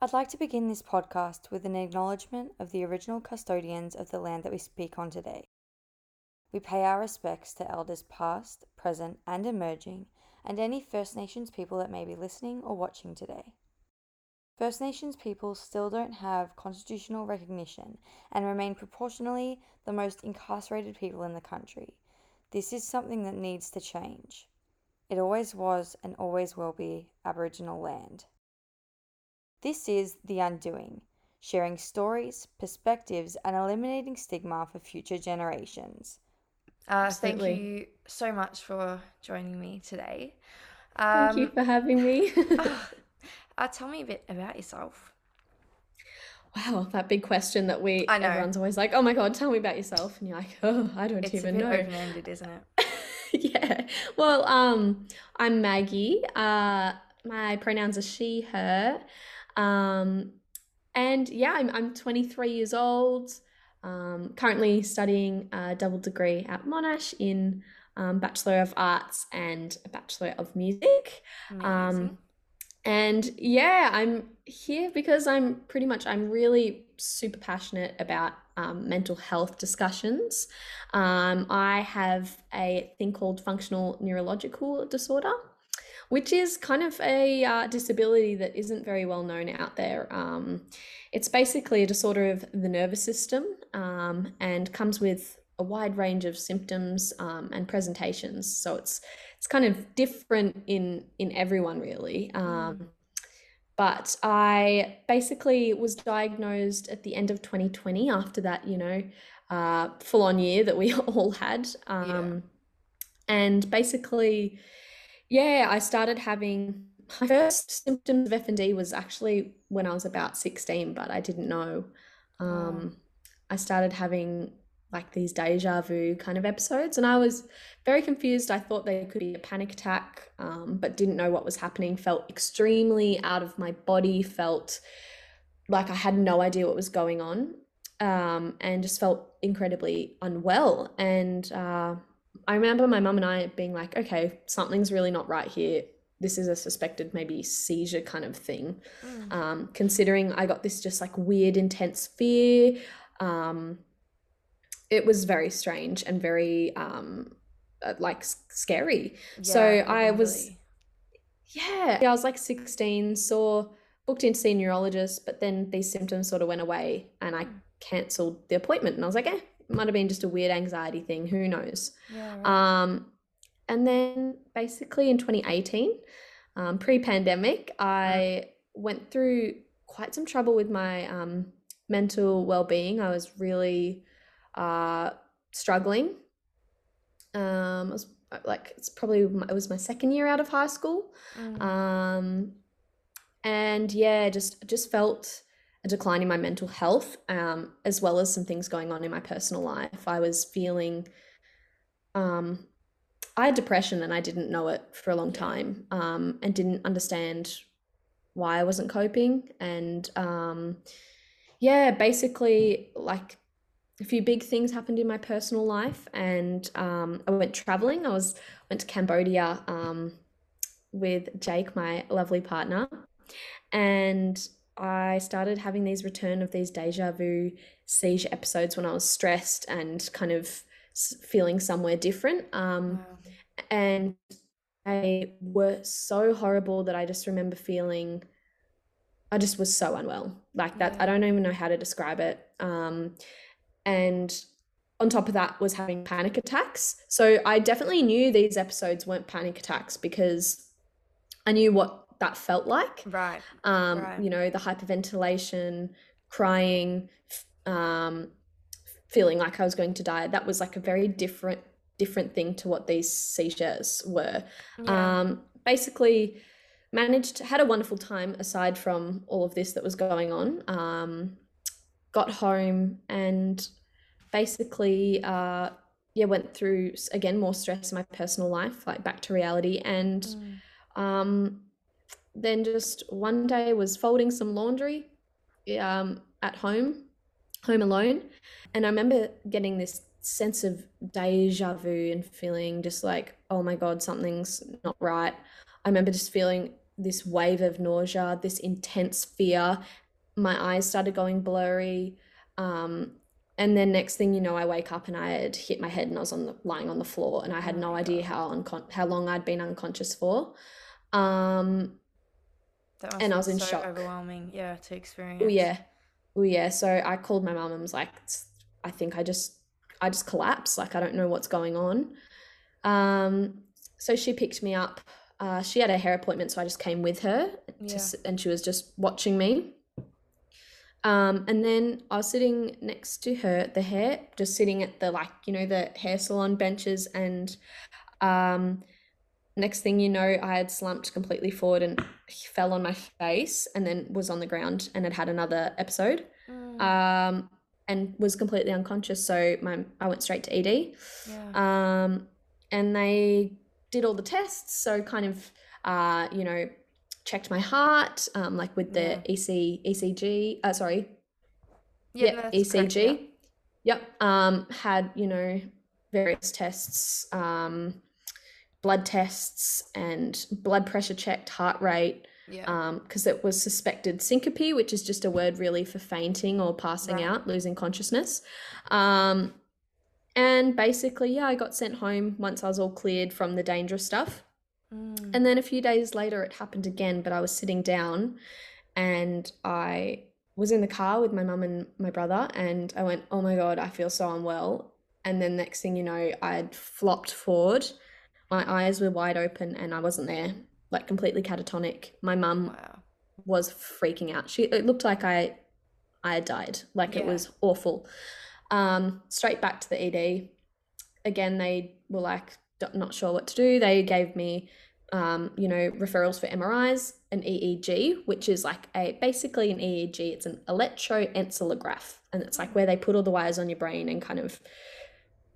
I'd like to begin this podcast with an acknowledgement of the original custodians of the land that we speak on today. We pay our respects to elders past, present, and emerging, and any First Nations people that may be listening or watching today. First Nations people still don't have constitutional recognition and remain proportionally the most incarcerated people in the country. This is something that needs to change. It always was and always will be Aboriginal land. This is The Undoing, sharing stories, perspectives, and eliminating stigma for future generations. Uh, thank you so much for joining me today. Thank you Um, for having me. uh, tell me a bit about yourself. wow, that big question that we I know. everyone's always like, "Oh my god, tell me about yourself," and you're like, "Oh, I don't It's a even bit know." open-ended, isn't it? yeah. Well, um, I'm Maggie. Uh, my pronouns are she, her. Um, and yeah, I'm I'm 23 years old. Um, currently studying a double degree at Monash in um, Bachelor of Arts and a Bachelor of Music. Um, and yeah, I'm here because I'm pretty much I'm really super passionate about um, mental health discussions. Um, I have a thing called functional neurological disorder, which is kind of a uh, disability that isn't very well known out there. Um, it's basically a disorder of the nervous system um, and comes with a wide range of symptoms um, and presentations. So it's it's kind of different in in everyone really. Um, but I basically was diagnosed at the end of 2020 after that, you know, uh, full on year that we all had. Um, And basically, yeah, I started having my first symptoms of FND was actually when I was about 16, but I didn't know. Um, I started having like these deja vu kind of episodes, and I was very confused. I thought they could be a panic attack, um, but didn't know what was happening. Felt extremely out of my body, felt like I had no idea what was going on, um, and just felt incredibly unwell. And uh, I remember my mum and I being like, okay, something's really not right here. This is a suspected maybe seizure kind of thing. Mm. Um, considering I got this just like weird, intense fear. Um, it was very strange and very um, uh, like scary. so I was, yeah, I was like 16, saw, booked in to see a neurologist, but then these symptoms sort of went away and I cancelled the appointment. And I was like, eh, might have been just a weird anxiety thing. Who knows? Yeah, right. Um, and then basically in 2018, um, pre pandemic, I went through quite some trouble with my um, mental well being. I was really uh, struggling. Um, I was like, it's probably, my, it was my second year out of high school. Mm. Um, and yeah, just just felt a decline in my mental health, um, as well as some things going on in my personal life. I was feeling, um, I had depression and I didn't know it for a long time, um, and didn't understand why I wasn't coping. And um, yeah, basically, like a few big things happened in my personal life, and um, I went traveling. I was went to Cambodia. Um, with Jake, my lovely partner, and I started having these return of these deja vu seizure episodes when I was stressed and kind of feeling somewhere different. Um, Wow. and they were so horrible that I just remember feeling I just was so unwell. Like that, I don't even know how to describe it. Um, and on top of that was having panic attacks. So I definitely knew these episodes weren't panic attacks because I knew what that felt like. Right. Um, Right. you know, the hyperventilation, crying, um, feeling like I was going to die. That was like a very different different thing to what these seizures were. Yeah. Um, basically, managed had a wonderful time aside from all of this that was going on. Um, got home and basically, uh, yeah, went through again more stress in my personal life, like back to reality, and Mm. um, then just one day was folding some laundry um, at home, home alone. And I remember getting this sense of deja vu and feeling just like, oh my God, something's not right. I remember just feeling this wave of nausea, this intense fear. My eyes started going blurry. Um, and then next thing you know, I wake up and I had hit my head and I was on the, lying on the floor and I had oh no idea how uncon- how long I'd been unconscious for. Um, and I was in so shock. Overwhelming, yeah, to experience. Oh yeah, oh yeah. So I called my mum and was like, I think I just I just collapsed. Like I don't know what's going on. Um, so she picked me up. Uh, she had a hair appointment, so I just came with her, yeah. to, and she was just watching me. Um, and then I was sitting next to her, the hair, just sitting at the like, you know, the hair salon benches, and um, next thing you know, I had slumped completely forward and fell on my face, and then was on the ground and had had another episode. Mm. Um, and was completely unconscious. So my I went straight to ED. Yeah. Um, and they did all the tests. So kind of, uh, you know, checked my heart, um, like with the yeah. EC ECG. Uh, sorry. Yeah, ECG. Correct, yeah. Yep. Um, had you know various tests, um, blood tests, and blood pressure checked, heart rate. Yeah. Because um, it was suspected syncope, which is just a word really for fainting or passing right. out, losing consciousness. Um, and basically, yeah, I got sent home once I was all cleared from the dangerous stuff. Mm. And then a few days later, it happened again, but I was sitting down and I was in the car with my mum and my brother, and I went, Oh my God, I feel so unwell. And then next thing you know, I'd flopped forward. My eyes were wide open and I wasn't there like completely catatonic. My mum wow. was freaking out. She it looked like I I had died. Like yeah. it was awful. Um, straight back to the ED. Again, they were like not sure what to do. They gave me um, you know, referrals for MRIs, an EEG, which is like a basically an EEG. It's an electroencephalograph, and it's like where they put all the wires on your brain and kind of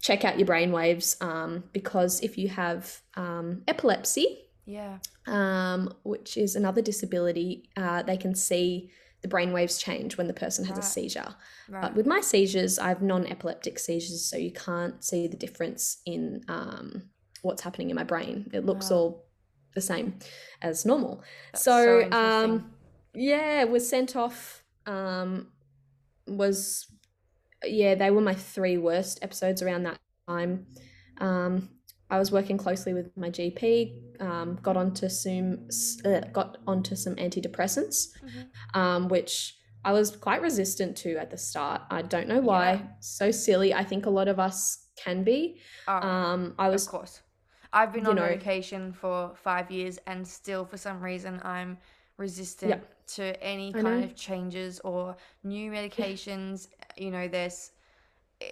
check out your brain waves. Um, because if you have um, epilepsy, yeah. Um, which is another disability. Uh, they can see the brainwaves change when the person has right. a seizure. Right. But with my seizures, I have non epileptic seizures, so you can't see the difference in um, what's happening in my brain. It looks wow. all the same as normal. That's so, so um, yeah, was sent off. Um, was yeah, they were my three worst episodes around that time. Um, I was working closely with my GP, um, got onto some uh, got onto some antidepressants, mm-hmm. um, which I was quite resistant to at the start. I don't know why. Yeah. So silly. I think a lot of us can be. Oh, um, I was, of course. I've been on know, medication for five years, and still, for some reason, I'm resistant yeah. to any kind of changes or new medications. You know, there's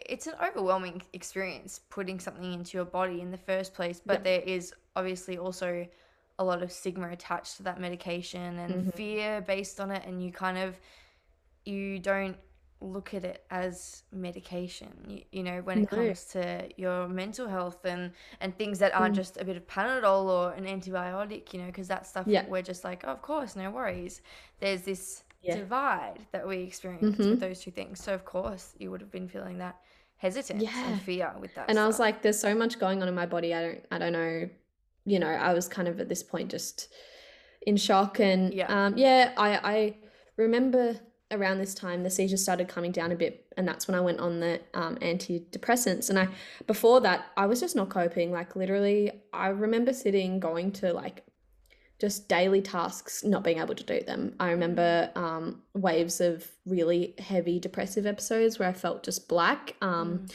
it's an overwhelming experience putting something into your body in the first place but there is obviously also a lot of stigma attached to that medication and mm-hmm. fear based on it and you kind of you don't look at it as medication you, you know when it no. comes to your mental health and and things that aren't mm. just a bit of panadol or an antibiotic you know because that stuff yeah. we're just like oh, of course no worries there's this yeah. divide that we experience mm-hmm. with those two things. So of course you would have been feeling that hesitance yeah. and fear with that. And stuff. I was like, there's so much going on in my body. I don't I don't know. You know, I was kind of at this point just in shock and yeah, um, yeah I, I remember around this time the seizures started coming down a bit and that's when i went on the um, antidepressants and i before that i was just not coping like literally i remember sitting going to like just daily tasks, not being able to do them. I remember um, waves of really heavy depressive episodes where I felt just black. Um, mm.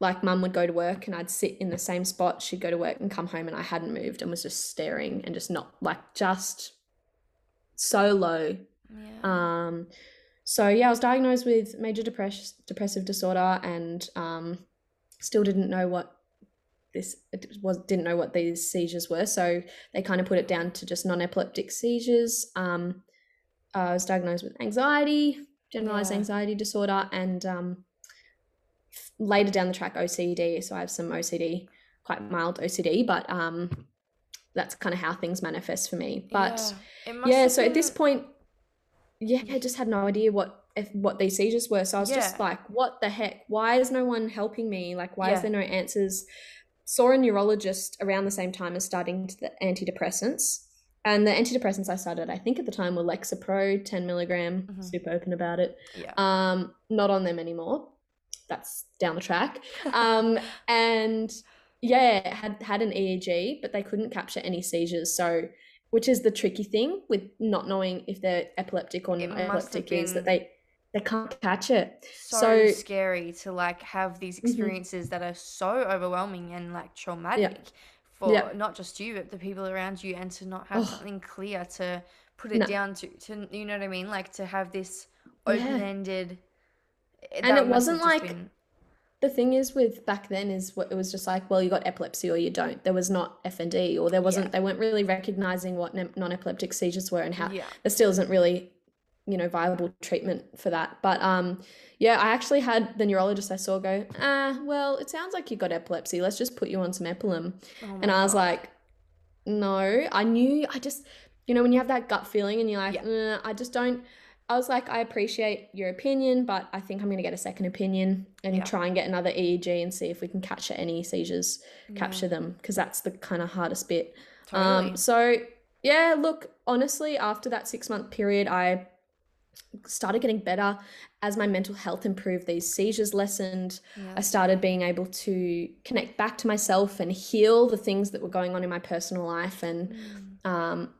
Like mum would go to work and I'd sit in the same spot. She'd go to work and come home and I hadn't moved and was just staring and just not like just so low. Yeah. Um, so yeah, I was diagnosed with major depress- depressive disorder and um, still didn't know what this was didn't know what these seizures were, so they kind of put it down to just non-epileptic seizures. Um, I was diagnosed with anxiety, generalized yeah. anxiety disorder, and um, later down the track OCD. So I have some OCD, quite mild OCD, but um, that's kind of how things manifest for me. But yeah, yeah so been... at this point, yeah, I just had no idea what if what these seizures were. So I was yeah. just like, what the heck? Why is no one helping me? Like, why is there no answers? Saw a neurologist around the same time as starting the antidepressants and the antidepressants I started, I think at the time were Lexapro, 10 milligram, mm-hmm. super open about it. Yeah. Um, not on them anymore. That's down the track. Um, and yeah, had had an EEG, but they couldn't capture any seizures. So, which is the tricky thing with not knowing if they're epileptic or not epileptic is that they they can't catch it. So, so, scary to like have these mm-hmm. experiences mm-hmm. that are so overwhelming and like traumatic yeah. for yeah. not just you but the people around you, and to not have oh. something clear to put it no. down to. To you know what I mean? Like to have this open ended. Yeah. And it wasn't like. Been... The thing is with back then is what it was just like well you got epilepsy or you don't there was not FND or there wasn't they weren't really recognizing what non-epileptic seizures were and how there still isn't really you know viable treatment for that but um yeah i actually had the neurologist i saw go ah well it sounds like you got epilepsy let's just put you on some Epilim oh and i was God. like no i knew i just you know when you have that gut feeling and you're like yeah. i just don't i was like i appreciate your opinion but i think i'm going to get a second opinion and yeah. try and get another eeg and see if we can capture any seizures yeah. capture them because that's the kind of hardest bit totally. um so yeah look honestly after that six month period i started getting better as my mental health improved these seizures lessened yeah. i started being able to connect back to myself and heal the things that were going on in my personal life and mm. um,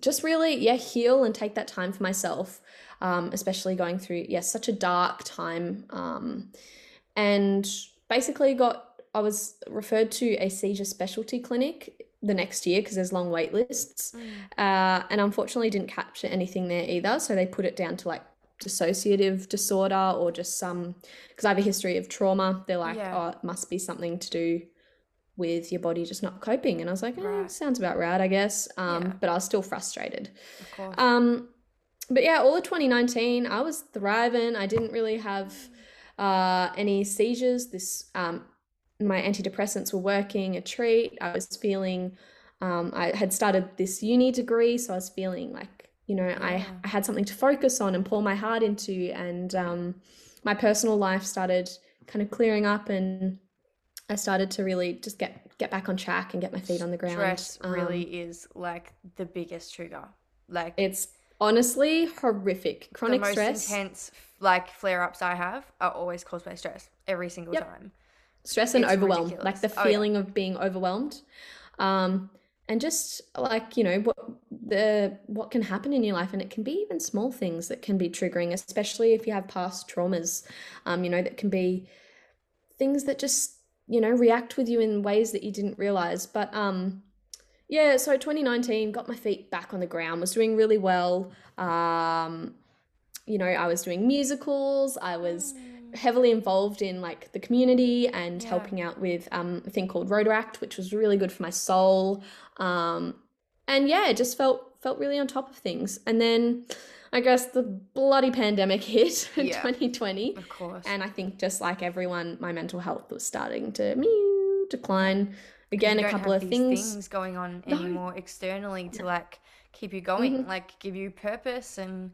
just really yeah heal and take that time for myself um, especially going through yes such a dark time um, and basically got i was referred to a seizure specialty clinic the next year because there's long wait lists. Mm. Uh, and unfortunately didn't capture anything there either. So they put it down to like dissociative disorder or just some because I have a history of trauma. They're like, yeah. oh, it must be something to do with your body just not coping. And I was like, oh, right. sounds about right, I guess. Um, yeah. But I was still frustrated. Um, but yeah, all of 2019, I was thriving. I didn't really have uh, any seizures. This um, my antidepressants were working a treat. I was feeling, um, I had started this uni degree, so I was feeling like, you know, yeah. I, I had something to focus on and pour my heart into. And um, my personal life started kind of clearing up and I started to really just get get back on track and get my feet on the ground. Stress um, really is like the biggest trigger. Like it's honestly horrific. Chronic the most stress. intense like flare ups I have are always caused by stress every single yep. time stress and overwhelm ridiculous. like the feeling oh, yeah. of being overwhelmed um and just like you know what the what can happen in your life and it can be even small things that can be triggering especially if you have past traumas um you know that can be things that just you know react with you in ways that you didn't realize but um yeah so 2019 got my feet back on the ground was doing really well um you know i was doing musicals i was mm heavily involved in like the community and yeah. helping out with um, a thing called Rotaract, which was really good for my soul. Um, and yeah, it just felt felt really on top of things. And then I guess the bloody pandemic hit in yeah, 2020. Of course. And I think just like everyone, my mental health was starting to mew, decline. Again, a couple of things. things going on anymore no. externally to no. like keep you going, mm-hmm. like give you purpose and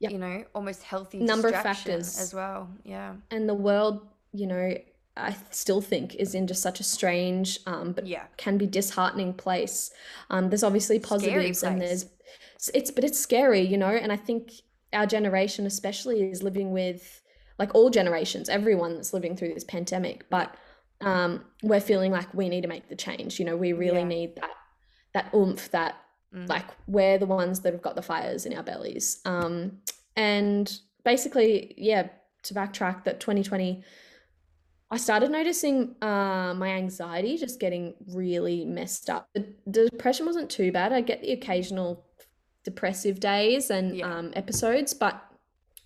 yep. you know, almost healthy number of factors as well. Yeah. And the world, you know, I still think is in just such a strange, um, but yeah. can be disheartening place. Um, there's obviously positives and there's, it's, but it's scary, you know, and I think our generation especially is living with, like all generations, everyone that's living through this pandemic, but um, we're feeling like we need to make the change. You know, we really yeah. need that, that oomph, that Mm. Like we're the ones that have got the fires in our bellies. Um, and basically, yeah, to backtrack, that 2020, I started noticing uh, my anxiety just getting really messed up. The, the, depression wasn't too bad. I get the occasional depressive days and yeah. um, episodes, but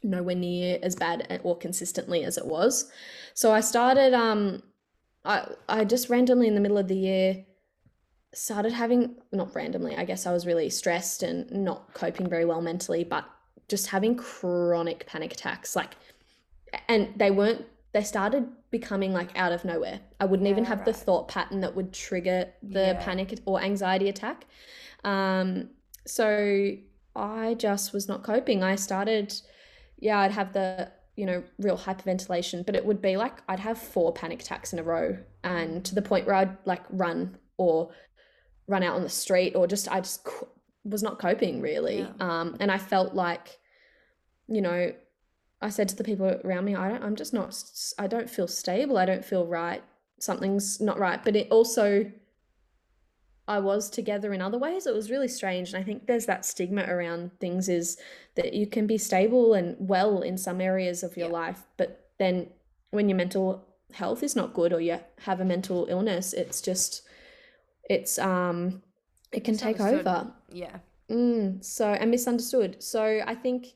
nowhere near as bad or consistently as it was. So I started. Um, I I just randomly in the middle of the year started having not randomly i guess i was really stressed and not coping very well mentally but just having chronic panic attacks like and they weren't they started becoming like out of nowhere i wouldn't yeah, even have right. the thought pattern that would trigger the yeah. panic or anxiety attack um so i just was not coping i started yeah i'd have the you know real hyperventilation but it would be like i'd have four panic attacks in a row and to the point where i'd like run or run out on the street or just I just was not coping really. Yeah. Um, and I felt like, you know, I said to the people around me, I don't, I'm just not, I don't feel stable. I don't feel right. Something's not right. But it also, I was together in other ways. It was really strange. And I think there's that stigma around things is that you can be stable and well in some areas of your yeah. life, but then when your mental health is not good or you have a mental illness, it's just, it's, um, it can take over. Yeah. Mm, so, and misunderstood. So I think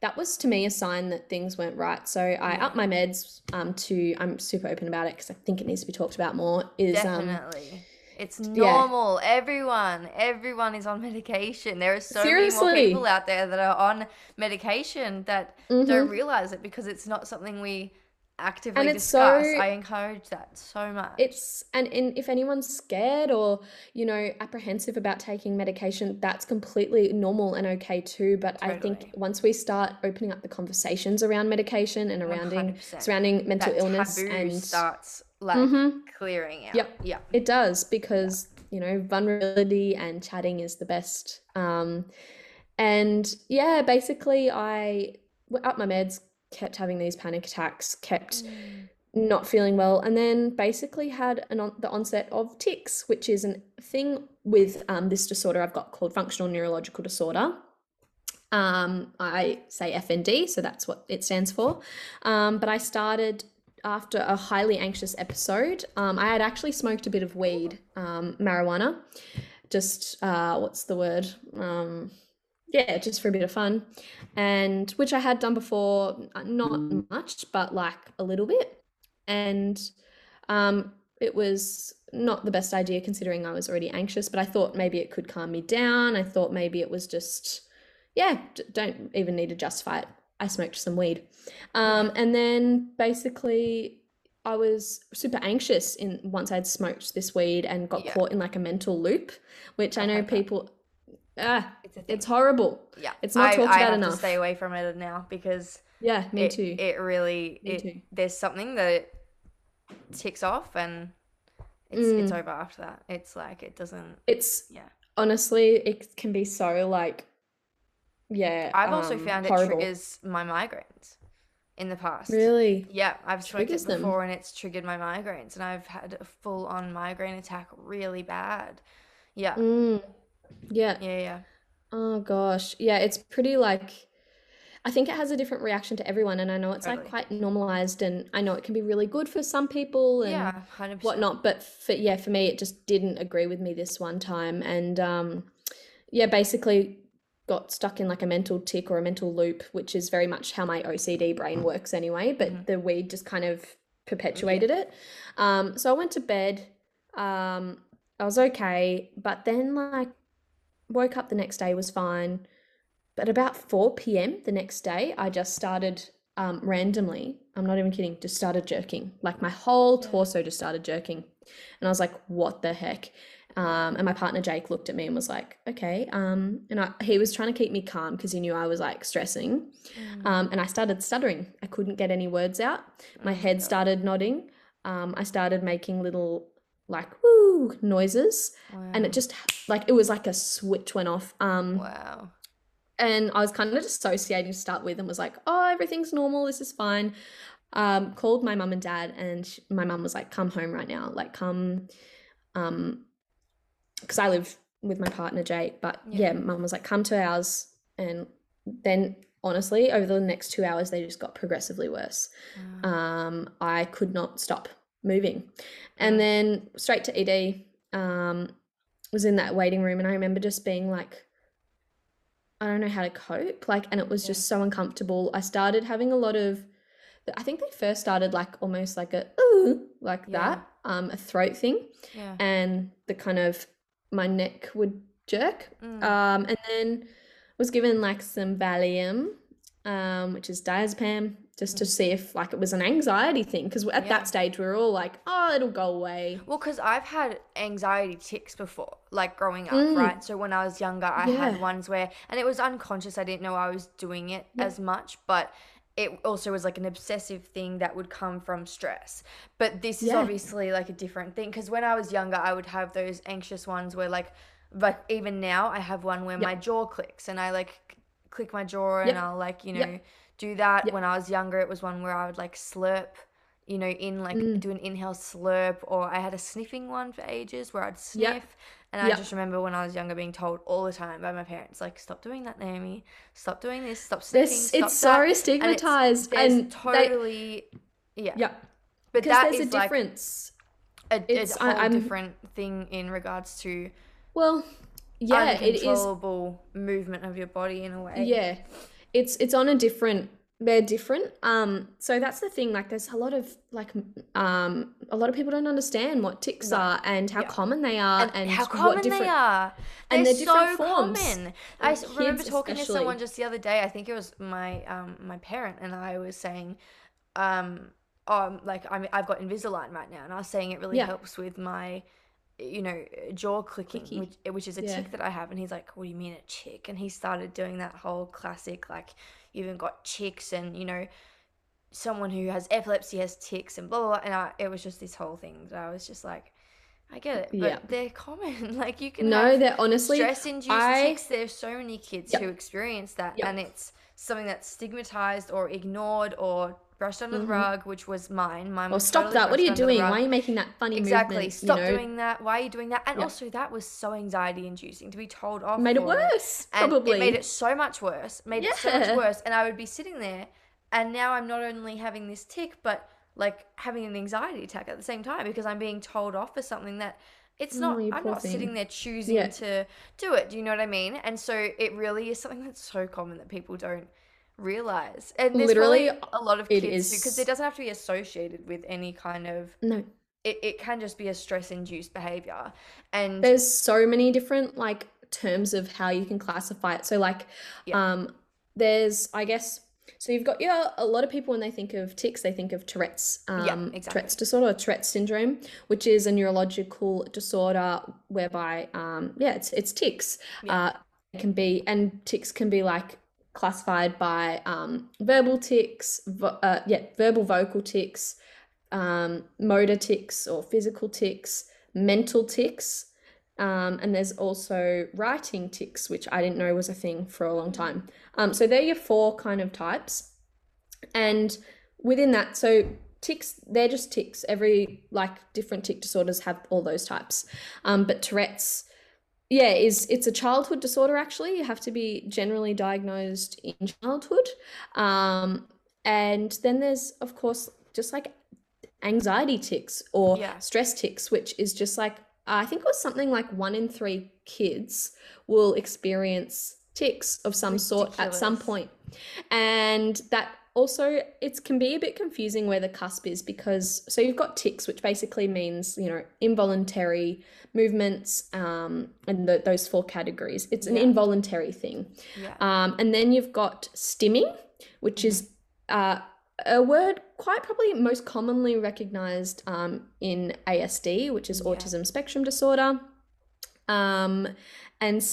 that was to me a sign that things weren't right. So I up my meds um, to, I'm super open about it because I think it needs to be talked about more. Is um, Definitely. Um, it's normal. Yeah. Everyone, everyone is on medication. There are so Seriously. many more people out there that are on medication that mm-hmm. don't realize it because it's not something we actively and it's discuss. So, I encourage that so much. It's and, and if anyone's scared or you know apprehensive about taking medication, that's completely normal and okay too. But totally. I think once we start opening up the conversations around medication and around surrounding mental that illness and starts like mm-hmm. clearing out. Yep. Yeah. It does because you know vulnerability and chatting is the best. Um, and yeah, basically I up my meds kept having these panic attacks, kept mm. not feeling well, and then basically had an on- the onset of tics, which is a thing with um, this disorder I've got called functional neurological disorder. Um, I say FND, so that's what it stands for. Um, but I started after a highly anxious episode. Um, I had actually smoked a bit of weed, um, marijuana, just uh, what's the word? Yeah, just for a bit of fun, and which I had done before, not much, but like a little bit, and um, it was not the best idea considering I was already anxious. But I thought maybe it could calm me down. I thought maybe it was just, yeah, don't even need to justify it. I smoked some weed, um, and then basically I was super anxious in once I'd smoked this weed and got yeah. caught in like a mental loop, which I know people ah, it's, it's horrible. Yeah, it's not I, talked I about enough. To stay away from it now because yeah, me it, too. It really me it, too. there's something that ticks off and it's mm. it's over after that. It's like it doesn't. It's yeah. Honestly, it can be so like yeah. I've um, also found horrible. it triggers my migraines in the past. Really? Yeah, I've smoked it before them. and it's triggered my migraines, and I've had a full on migraine attack really bad. Yeah. Mm. Yeah. Yeah, yeah. Oh gosh. Yeah, it's pretty like I think it has a different reaction to everyone and I know it's totally. like quite normalized and I know it can be really good for some people and yeah, 100%. whatnot. But for yeah, for me it just didn't agree with me this one time. And um yeah, basically got stuck in like a mental tic or a mental loop, which is very much how my OCD brain works anyway. But mm-hmm. the weed just kind of perpetuated yeah. it. Um, so I went to bed. Um, I was okay, but then like woke up the next day was fine. But about 4 p.m the next day i just started um, randomly i'm not even kidding just started jerking. Like my whole torso just started jerking. And i was like what the heck? Um, and my partner jake looked at me and was like okay um, and I, he was trying to keep me calm because he knew i was like stressing. Mm. um, and i started stuttering. I couldn't get any words out. My oh head started nodding. Um, i started making little like woo noises wow. and it just like it was like a switch went off um wow and i was kind of dissociating to start with and was like oh everything's normal this is fine um called my mum and dad and she, my mum was like come home right now like come um because i live with my partner jake but yeah, yeah mum was like come to ours and then honestly over the next two hours they just got progressively worse wow. um i could not stop moving. And then straight to ED, um, was in that waiting room, and I remember just being like, I don't know how to cope. Like, and it was yeah. just so uncomfortable. I started having a lot of, I think they first started like almost like a ooh, like yeah. that, um, a throat thing, yeah. and the kind of my neck would jerk. Mm. Um, and then was given like some Valium, um, which is diazepam, just to see if like it was an anxiety thing because at yeah. that stage we were all like oh it'll go away well because i've had anxiety tics before like growing up mm. right so when i was younger i yeah. had ones where and it was unconscious i didn't know i was doing it yeah. as much but it also was like an obsessive thing that would come from stress but this is obviously like a different thing because when i was younger i would have those anxious ones where like but even now I have one where my jaw clicks and I like click my jaw and I'll like, you know. Do that. When I was younger, it was one where I would like slurp, you know, in like mm. do an inhale slurp, or I had a sniffing one for ages where I'd sniff. And I just remember when I was younger being told all the time by my parents, like, stop doing that, Naomi. Stop doing this. Stop sniffing. Stop it's that. so stigmatized. And, and totally, they, yeah. Yeah. But that there's is a difference. Like a, a whole I, different thing in regards to well, yeah, it is movement of your body in a way. Yeah, it's it's on a different. They're different. Um, so that's the thing. Like, there's a lot of like, um, a lot of people don't understand what tics no. are and how yeah. common they are and, and how common they are. And they're, they're so forms. common. I remember talking especially. to someone just the other day. I think it was my um my parent and I was saying, um, um, like I mean, I've got Invisalign right now, and I was saying it really yeah. helps with my you know, jaw clicking, which, which is a yeah. tic that I have. And he's like, What do you mean a tic? And he started doing that whole classic, like, you even got tics and, you know, someone who has epilepsy has tics and blah, blah, blah. And I, it was just this whole thing that I was just like, I get it, but yeah. they're common. like you can no, they're honestly stress-induced I... tics. There's so many kids yep. who experience that, yep. and it's something that's stigmatized or ignored or brushed under mm-hmm. the rug, which was mine. Mine well, stop totally that. What are you doing? Why are you making that funny exactly. movement? Exactly. Stop you know? doing that. Why are you doing that? And also, that was so anxiety inducing to be told off. Made it worse. And probably. It made it so much worse. Made yeah. it so much worse. And I would be sitting there, and now I'm not only having this tic, but like having an anxiety attack at the same time because I'm being told off for something that it's not oh, i'm not thing. sitting there choosing yeah. to do it do you know what i mean and so it really is something that's so common that people don't realize. And there's literally a lot of kids because it doesn't have to be associated with any kind of no. It it can just be a stress induced behavior. And there's so many different like terms of how you can classify it. So like yeah. um there's I guess so you've got yeah a lot of people when they think of tics they think of Tourette's um, yeah, exactly. Tourette's disorder or Tourette's syndrome, which is a neurological disorder whereby um, yeah it's it's tics. Yeah. Uh, it can be and tics can be like classified by um, verbal tics, vo- uh, yeah, verbal vocal tics, um, motor tics or physical tics, mental tics, um, and there's also writing tics, which I didn't know was a thing for a long time. Um, so they're your four kind of types, and within that, so tics they're just tics. Every like different tic disorders have all those types, um, but Tourette's yeah is it's a childhood disorder actually you have to be generally diagnosed in childhood um, and then there's of course just like anxiety tics or yeah. stress tics, which is just like i think it was something like one in three kids will experience tics of some Ridiculous. sort at some point and that also it can be a bit confusing where the cusp is because so you've got tics which basically means you know involuntary movements um, and the, those four categories it's an yeah. involuntary thing yeah. um, and then you've got stimming which mm-hmm. is uh, a word quite probably most commonly recognized um, in asd which is yeah. autism spectrum disorder um, and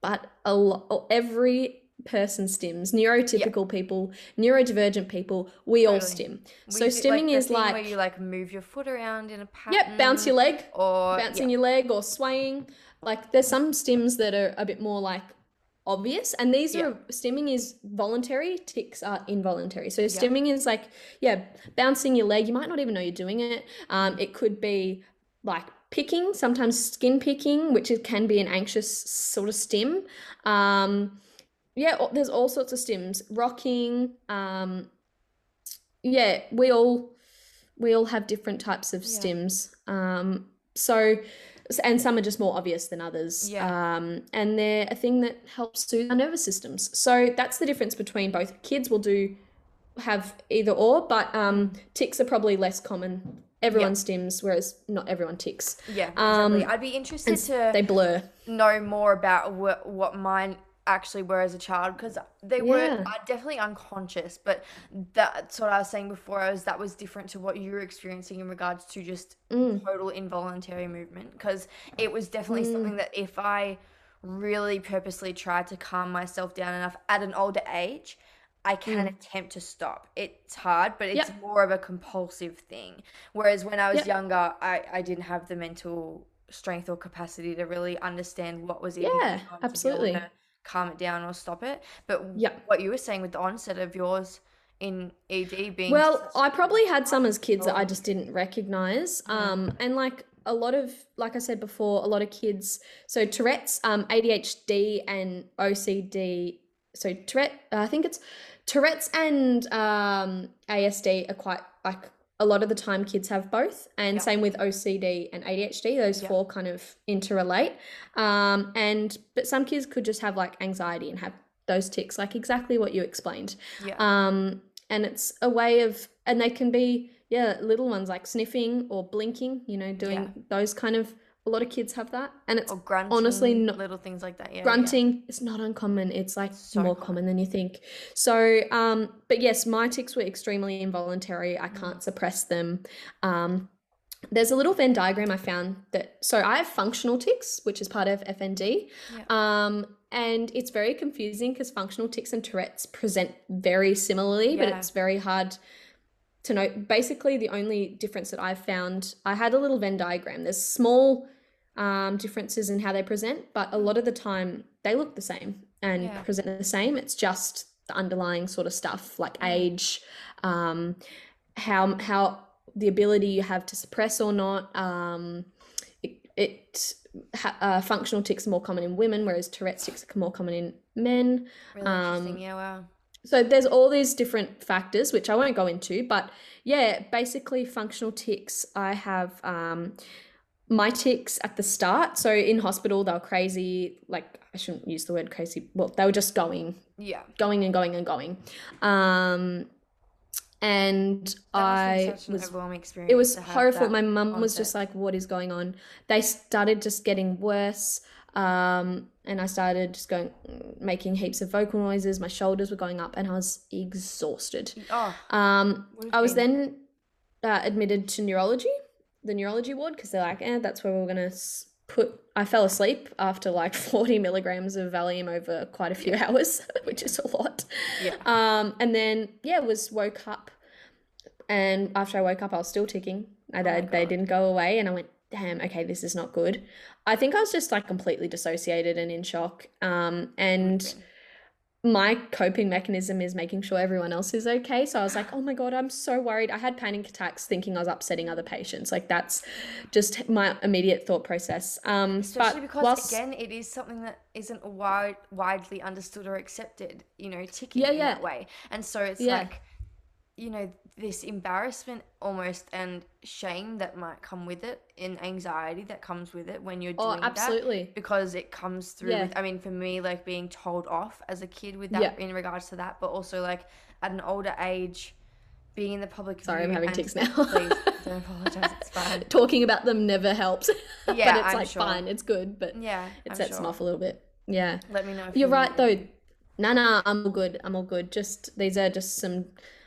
but a lot every person stims. Neurotypical people neurodivergent people we totally. all stim. We so stimming like is like where you like move your foot around in a pattern yep bounce your leg or bouncing your leg or swaying. Like there's some stims that are a bit more like obvious and these are stimming is voluntary tics are involuntary. So stimming is like yeah bouncing your leg you might not even know you're doing it. Um, it could be like picking sometimes skin picking which it can be an anxious sort of stim. Um, yeah, there's all sorts of stims. Rocking. Um, yeah, we all we all have different types of yeah. stims. Um, so and some are just more obvious than others. Yeah. Um, and they're a thing that helps soothe our nervous systems. So that's the difference between both. Kids will do have either or, but um, tics are probably less common. Everyone yep. stims, whereas not everyone ticks. Yeah, um. I'd be interested to they blur know more about what what mine actually were as a child because they were uh, definitely unconscious but that's what i was saying before was that was different to what you were experiencing in regards to just mm. total involuntary movement because it was definitely mm. something that if i really purposely tried to calm myself down enough at an older age I can mm. attempt to stop. It's hard, but it's yep. more of a compulsive thing. Whereas when I was yep. younger, I, I didn't have the mental strength or capacity to really understand what was even yeah absolutely calm it down or stop it. But yeah. what you were saying with the onset of yours in ed being well i probably had some as kids that i just didn't recognize um and like a lot of like i said before a lot of kids so tourette's um adhd and ocd so tourette i think it's tourette's and um asd are quite like a lot of the time kids have both and same with ocd and adhd those four kind of interrelate um, and but some kids could just have like anxiety and have those tics like exactly what you explained yeah. um, and it's a way of and they can be yeah little ones like sniffing or blinking you know doing yeah. those kind of a lot of kids have that, and it's grunting, honestly not little things like that. Yeah, grunting yeah. is not uncommon. It's like so more common. common than you think. So, um, but yes, my tics were extremely involuntary. I mm. can't suppress them. Um, there's a little Venn diagram I found that so I have functional tics, which is part of FND. Um, and it's very confusing because functional tics and Tourette's present very similarly, yeah. but it's very hard to know. Basically, the only difference that I've found, I had a little Venn diagram. There's small um, differences in how they present, but a lot of the time they look the same and yeah. present the same. It's just the underlying sort of stuff like age, um, how how the ability you have to suppress or not. Um, it, it uh, functional tics are more common in women, whereas Tourette's tics are more common in men. Really interesting. Um, yeah, wow. So there's all these different factors, which I won't go into, but yeah, basically functional tics. I have um, my tics at the start. So in hospital, they were crazy. Like I shouldn't use the word crazy. Well, they were just going, yeah, going and going and going. Um, and I was it was horrible. My mum was just like, "What is going on?" They started just getting worse. Um, and I started just going, making heaps of vocal noises. My shoulders were going up, and I was exhausted. Oh, um, I was then uh, admitted to neurology the neurology ward because they're like, eh, that's where we're gonna put. I fell asleep after like forty milligrams of Valium over quite a few hours, which is a lot. Yeah. Um, and then yeah, was woke up, and after I woke up, I was still ticking. I, oh they didn't go away, and I went, damn, okay, this is not good. I think I was just like completely dissociated and in shock. Um, and. Okay my coping mechanism is making sure everyone else is okay. So I was like, oh my God, I'm so worried. I had panic attacks thinking I was upsetting other patients. Like that's just my immediate thought process. Um, Especially because, whilst... again, it is something that isn't wide, widely understood or accepted, you know, ticking yeah, yeah. in that way. And so it's yeah. like, you know, this embarrassment almost and shame that might come with it and anxiety that comes with it when you're oh, doing oh, absolutely. that because it comes through yeah. with I mean for me like being told off as a kid with that yeah. in regards to that but also like at an older age being in the public Sorry, I'm having tics now. please don't apologize. It's fine. Talking about them never helps. Yeah, but it's I'm like sure. fine. It's good, but yeah, it I'm sets sure. them off a little bit. Yeah. Let me know. You're right though. Nah, nah, I'm all good. I'm all good. Just these are just some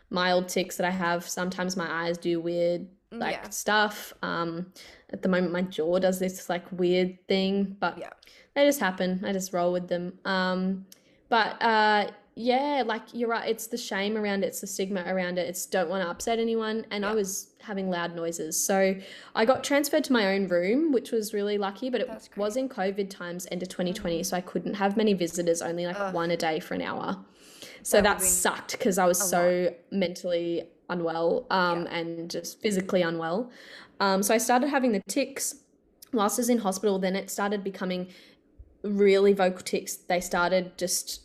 mild tics that I have. Sometimes my eyes do weird like yeah. stuff. Um, at the moment, my jaw does this like weird thing, but yeah. they just happen. I just roll with them. Um, but uh, yeah, like you're right. It's the shame around it. It's the stigma around it. It's don't want to upset anyone. And yeah. I was having loud noises, so I got transferred to my own room, which was really lucky. But it was in COVID times, end of 2020, mm-hmm. so I couldn't have many visitors. Only like Ugh. one a day for an hour. So that, that sucked because I was so lot. mentally unwell um, yeah. and just physically unwell. Um, so I started having the tics whilst I was in hospital. Then it started becoming really vocal tics. They started just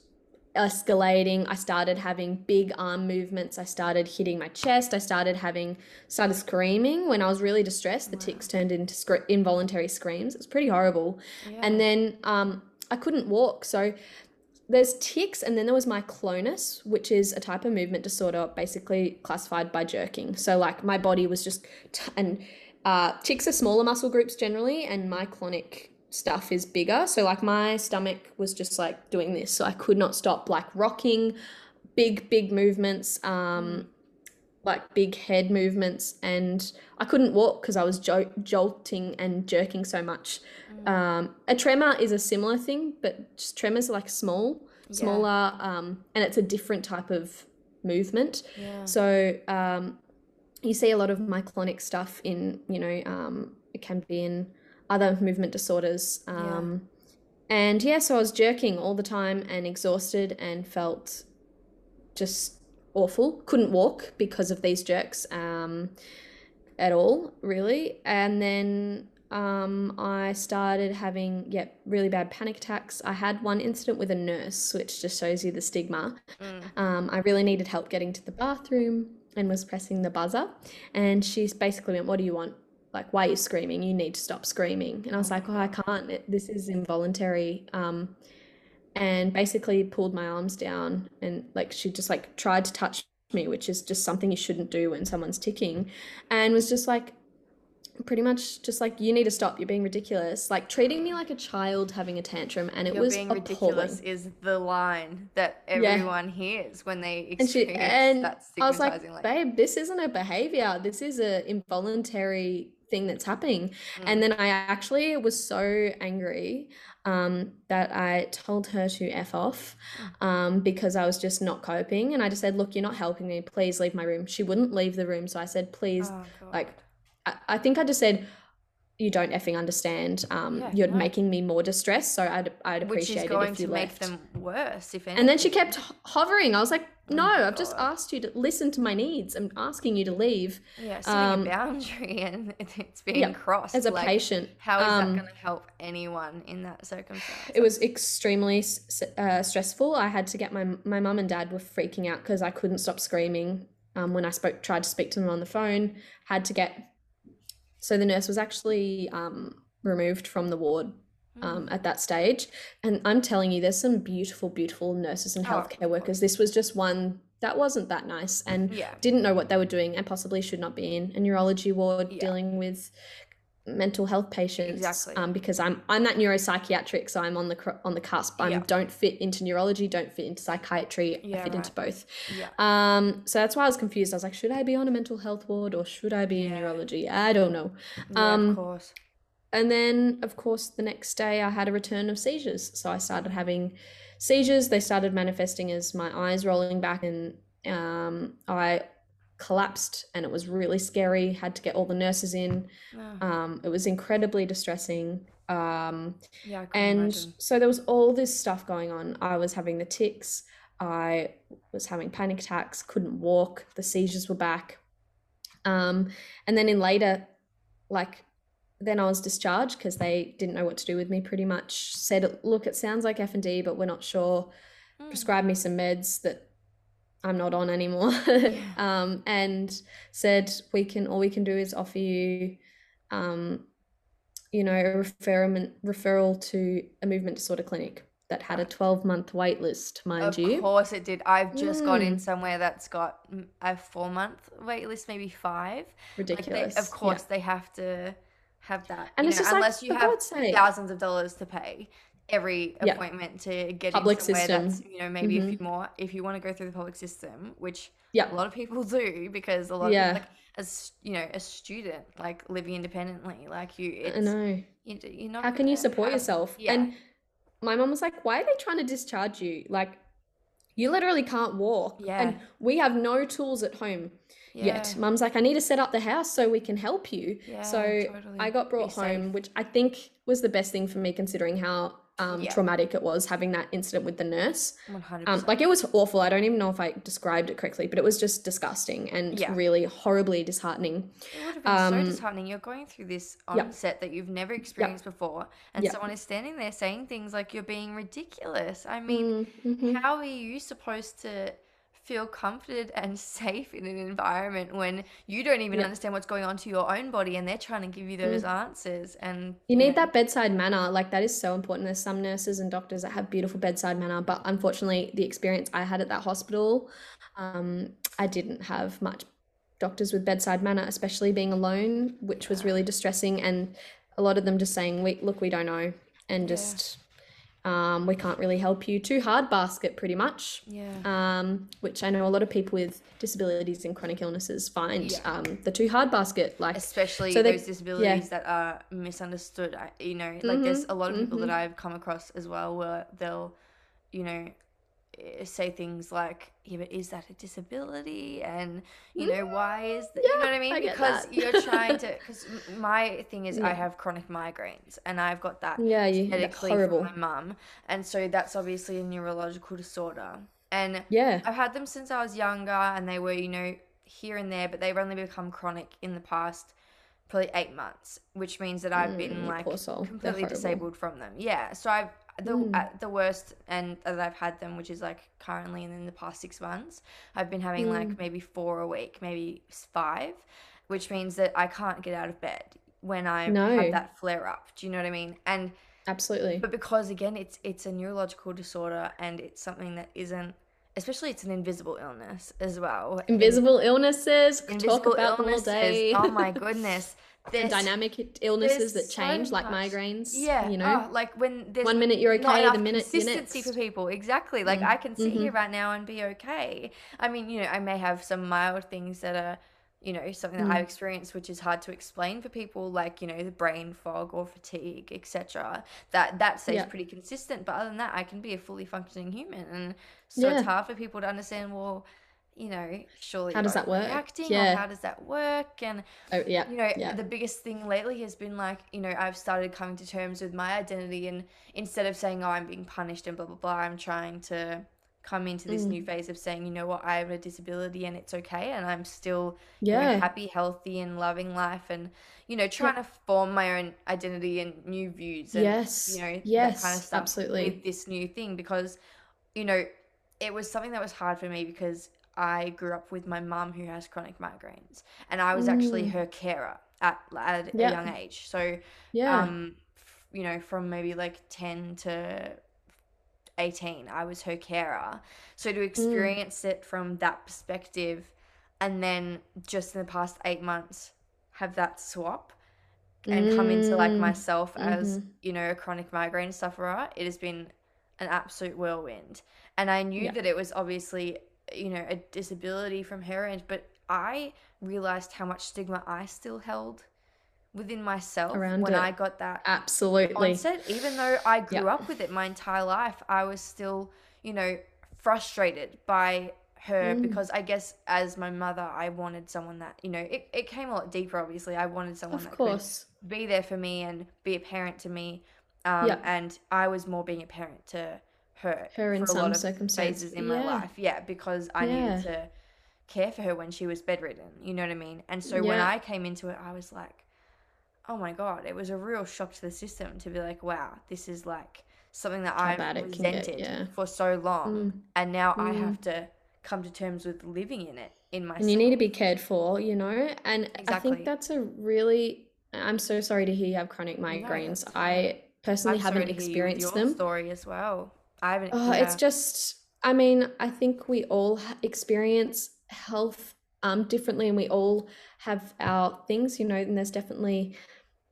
escalating. I started having big arm movements. I started hitting my chest. I started having started screaming when I was really distressed. The wow. tics turned into sc- involuntary screams. It was pretty horrible. Yeah. And then um, I couldn't walk. So there's tics and then there was myoclonus which is a type of movement disorder basically classified by jerking. So like my body was just t- and uh, tics are smaller muscle groups generally and myoclonic stuff is bigger. So like my stomach was just like doing this. So i could not stop like rocking big big movements um like big head movements and i couldn't walk because i was jo- jolting and jerking so much um, a tremor is a similar thing, but just tremors are like small, smaller, yeah. um, and it's a different type of movement. Yeah. So um, you see a lot of myoclonic stuff in, you know, um, it can be in other movement disorders. Um, yeah. And yeah, so I was jerking all the time and exhausted and felt just awful. Couldn't walk because of these jerks um, at all, really. And then um, I started having, yeah, really bad panic attacks. I had one incident with a nurse, which just shows you the stigma. Mm. Um, I really needed help getting to the bathroom and was pressing the buzzer. And she basically went, What do you want? Like, why are you screaming? You need to stop screaming. And I was like, Oh, I can't. This is involuntary. Um, and basically pulled my arms down and like she just like tried to touch me, which is just something you shouldn't do when someone's ticking, and was just like, pretty much just like you need to stop you're being ridiculous like treating me like a child having a tantrum and it you're was being appalling. ridiculous is the line that everyone yeah. hears when they experience and, she, and i was like, like babe this isn't a behavior this is a involuntary thing that's happening mm. and then i actually was so angry um, that I told her to F off um, because I was just not coping. And I just said, Look, you're not helping me. Please leave my room. She wouldn't leave the room. So I said, Please, oh, like, I, I, think I just said, you don't effing understand. Um, yeah, you're no. making me more distressed, so I'd I'd appreciate it if you left. them worse, if anything. And then she kept hovering. I was like, no, oh I've just asked you to listen to my needs. I'm asking you to leave. Yeah, setting um, a boundary and it's being yeah, crossed as a like, patient. How is um, that going to help anyone in that circumstance? It was extremely uh, stressful. I had to get my my mum and dad were freaking out because I couldn't stop screaming. Um, when I spoke, tried to speak to them on the phone, had to get so the nurse was actually um, removed from the ward um, at that stage. And I'm telling you, there's some beautiful, beautiful nurses and oh, healthcare oh, workers. This was just one that wasn't that nice and yeah. didn't know what they were doing and possibly should not be in a neurology ward yeah. dealing with mental health patients exactly um, because I'm I'm that neuropsychiatric so I'm on the on the cusp I yeah. don't fit into neurology don't fit into psychiatry yeah, I fit right. into both yeah. um so that's why I was confused I was like should I be on a mental health ward or should I be in neurology I don't know yeah, um of course and then of course the next day I had a return of seizures. So I started having seizures. They started manifesting as my eyes rolling back and um I collapsed and it was really scary. Had to get all the nurses in. Oh. um, it was incredibly distressing. Um, yeah, and imagine. so there was all this stuff going on. I was having the tics. I was having panic attacks. Couldn't walk. The seizures were back. Um, and then in later like then i was discharged because they didn't know what to do with me pretty much said look it sounds like FND but we're not sure mm. prescribed me some meds that I'm not on anymore. Yeah. um, and said we can all we can do is offer you, um, you know, a referral referral to a movement disorder clinic that had a 12 month wait list, mind of you. Of course it did. I've just mm. got in somewhere that's got a four month wait list, maybe five. Ridiculous. Like they, of course, yeah. they have to have that. And it's know, just unless like, you have thousands of dollars to pay every appointment to get public in somewhere system. that's you know maybe mm-hmm. a few more if you want to go through the public system which yeah. a lot of people do because a lot yeah. of like as you know a student like living independently like you it's, I know you, you're not how can you support have, yourself yeah. and my mom was like why are they trying to discharge you like you literally can't walk yeah. and we have no tools at home yeah. yet mum's like i need to set up the house so we can help you yeah, so totally. i got brought Be home safe. which i think was the best thing for me considering how um, yeah. traumatic it was having that incident with the nurse. 100%. Um, like it was awful. I don't even know if I described it correctly, but it was just disgusting and yeah. really horribly disheartening. It would have been um, so disheartening. You're going through this onset that you've never experienced before, and someone is standing there saying things like you're being ridiculous. I mean, mm-hmm. how are you supposed to? Feel comforted and safe in an environment when you don't even yeah. understand what's going on to your own body and they're trying to give you those mm. answers and you need that bedside manner like that is so important there's some nurses and doctors that have beautiful bedside manner but unfortunately the experience i had at that hospital um, i didn't have much doctors with bedside manner especially being alone which was really distressing and a lot of them just saying we look we don't know and just um, we can't really help you. Too hard basket, pretty much. Yeah. Um, which I know a lot of people with disabilities and chronic illnesses find yeah. um, the too hard basket, like especially so those disabilities yeah. that are misunderstood. You know, like mm-hmm. there's a lot of people mm-hmm. that I've come across as well where they'll, you know, say things like, "Yeah, but is that a disability?" And you know, why is that? Yeah, you know what I mean? I because you're trying to. Because my thing is, yeah. I have chronic migraines, and I've got that yeah, you, genetically horrible. from my mum, and so that's obviously a neurological disorder. And yeah, I've had them since I was younger, and they were, you know, here and there, but they've only become chronic in the past probably eight months, which means that I've been mm, like completely disabled from them. Yeah, so I've the mm. at the worst and that I've had them, which is like currently and in the past six months, I've been having mm. like maybe four a week, maybe five, which means that I can't get out of bed when I no. have that flare up. Do you know what I mean? And absolutely, but because again, it's it's a neurological disorder and it's something that isn't especially it's an invisible illness as well. Invisible illnesses. Invisible talk about illnesses, them all day. oh my goodness. There's, dynamic illnesses that change, so like migraines. Yeah, you know, oh, like when there's one minute you're okay, the minute consistency for people. Exactly. Like mm. I can sit mm-hmm. here right now and be okay. I mean, you know, I may have some mild things that are you know something that mm. i've experienced which is hard to explain for people like you know the brain fog or fatigue etc that that stays yeah. pretty consistent but other than that i can be a fully functioning human and so yeah. it's hard for people to understand well you know surely how does that work reacting yeah. how does that work and oh yeah you know yeah. the biggest thing lately has been like you know i've started coming to terms with my identity and instead of saying oh i'm being punished and blah blah blah i'm trying to come into this mm. new phase of saying, you know what, I have a disability and it's okay, and I'm still yeah you know, happy, healthy, and loving life, and you know, trying yeah. to form my own identity and new views. And, yes, you know, yes, kind of stuff absolutely with this new thing because, you know, it was something that was hard for me because I grew up with my mum who has chronic migraines, and I was mm. actually her carer at, at a young age. So, yeah. um, you know, from maybe like ten to 18. I was her carer. So to mm. experience mm. it from that perspective and then just in the past eight months have that swap and mm. come into like mm. myself mm-hmm. as, you know, a chronic migraine sufferer, it has been an absolute whirlwind. And I knew yeah. that it was obviously, you know, a disability from her end, but I realized how much stigma I still held within myself Around when it. I got that absolutely onset. Even though I grew yep. up with it my entire life, I was still, you know, frustrated by her mm. because I guess as my mother, I wanted someone that, you know, it, it came a lot deeper, obviously. I wanted someone of that course. could be there for me and be a parent to me. Um, yep. And I was more being a parent to her. Her in some circumstances. in yeah. my life. Yeah, because I yeah. needed to care for her when she was bedridden. You know what I mean? And so yeah. when I came into it, I was like, oh my god, it was a real shock to the system to be like, wow, this is like something that I've resented yeah. for so long, mm. and now mm. I have to come to terms with living in it in myself. And you need to be cared for, you know. And exactly. I think that's a really. I'm so sorry to hear you have chronic migraines. No, I personally I'm haven't experienced them. Story as well. I haven't. Oh, yeah. it's just. I mean, I think we all experience health um, differently, and we all have our things, you know. And there's definitely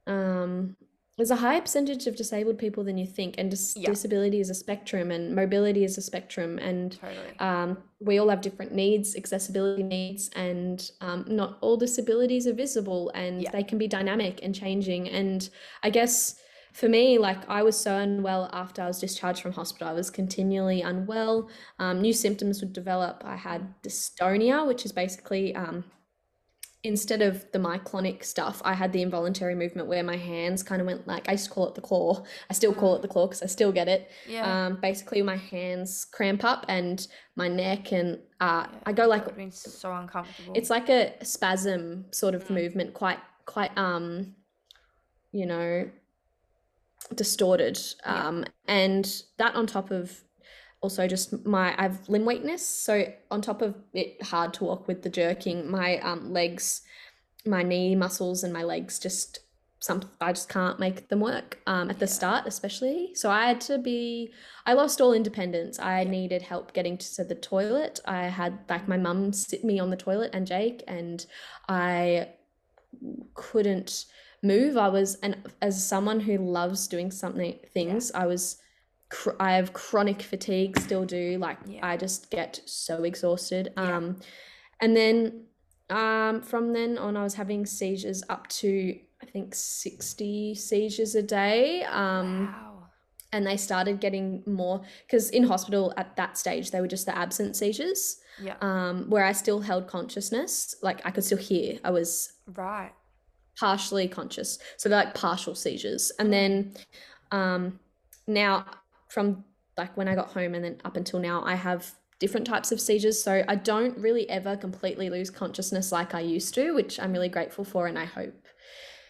um, there's a higher percentage of disabled people than you think, and dis- yeah. disability is a spectrum, and mobility is a spectrum, and totally. um, we all have different needs, accessibility needs, and um, not all disabilities are visible, and yeah. they can be dynamic and changing. And I guess for me, like I was so unwell after I was discharged from hospital. I was continually unwell. Um, new symptoms would develop. I had dystonia, which is basically um, instead of the myoclonic stuff, I had the involuntary movement where my hands kind of went like I used to call it the claw. I still call it the claw because I still get it. Yeah. Um, basically, my hands cramp up and my neck and uh, yeah, I go like it's so uncomfortable. It's like a spasm sort of mm. movement, quite quite um, you know, distorted. Um, yeah. and that on top of also just my I have limb weakness. So on top of it hard to walk with the jerking, my um, legs, my knee muscles and my legs just some I just can't make them work um, at the yeah. start, especially. So I had to be. I lost all independence. I yeah. needed help getting to the toilet. I had like my mum sit me on the toilet and Jake, and I couldn't move. I was and as someone who loves doing something things, yeah. I was cr- I have chronic fatigue, still do. Like yeah. I just get so exhausted. Yeah. Um, and then um, from then on, I was having seizures up to I think sixty seizures a day. Um, wow. and they started getting more because in hospital at that stage they were just the absent seizures yeah um where i still held consciousness like i could still hear i was right partially conscious so they're like partial seizures and then um now from like when i got home and then up until now i have different types of seizures so i don't really ever completely lose consciousness like i used to which i'm really grateful for and i hope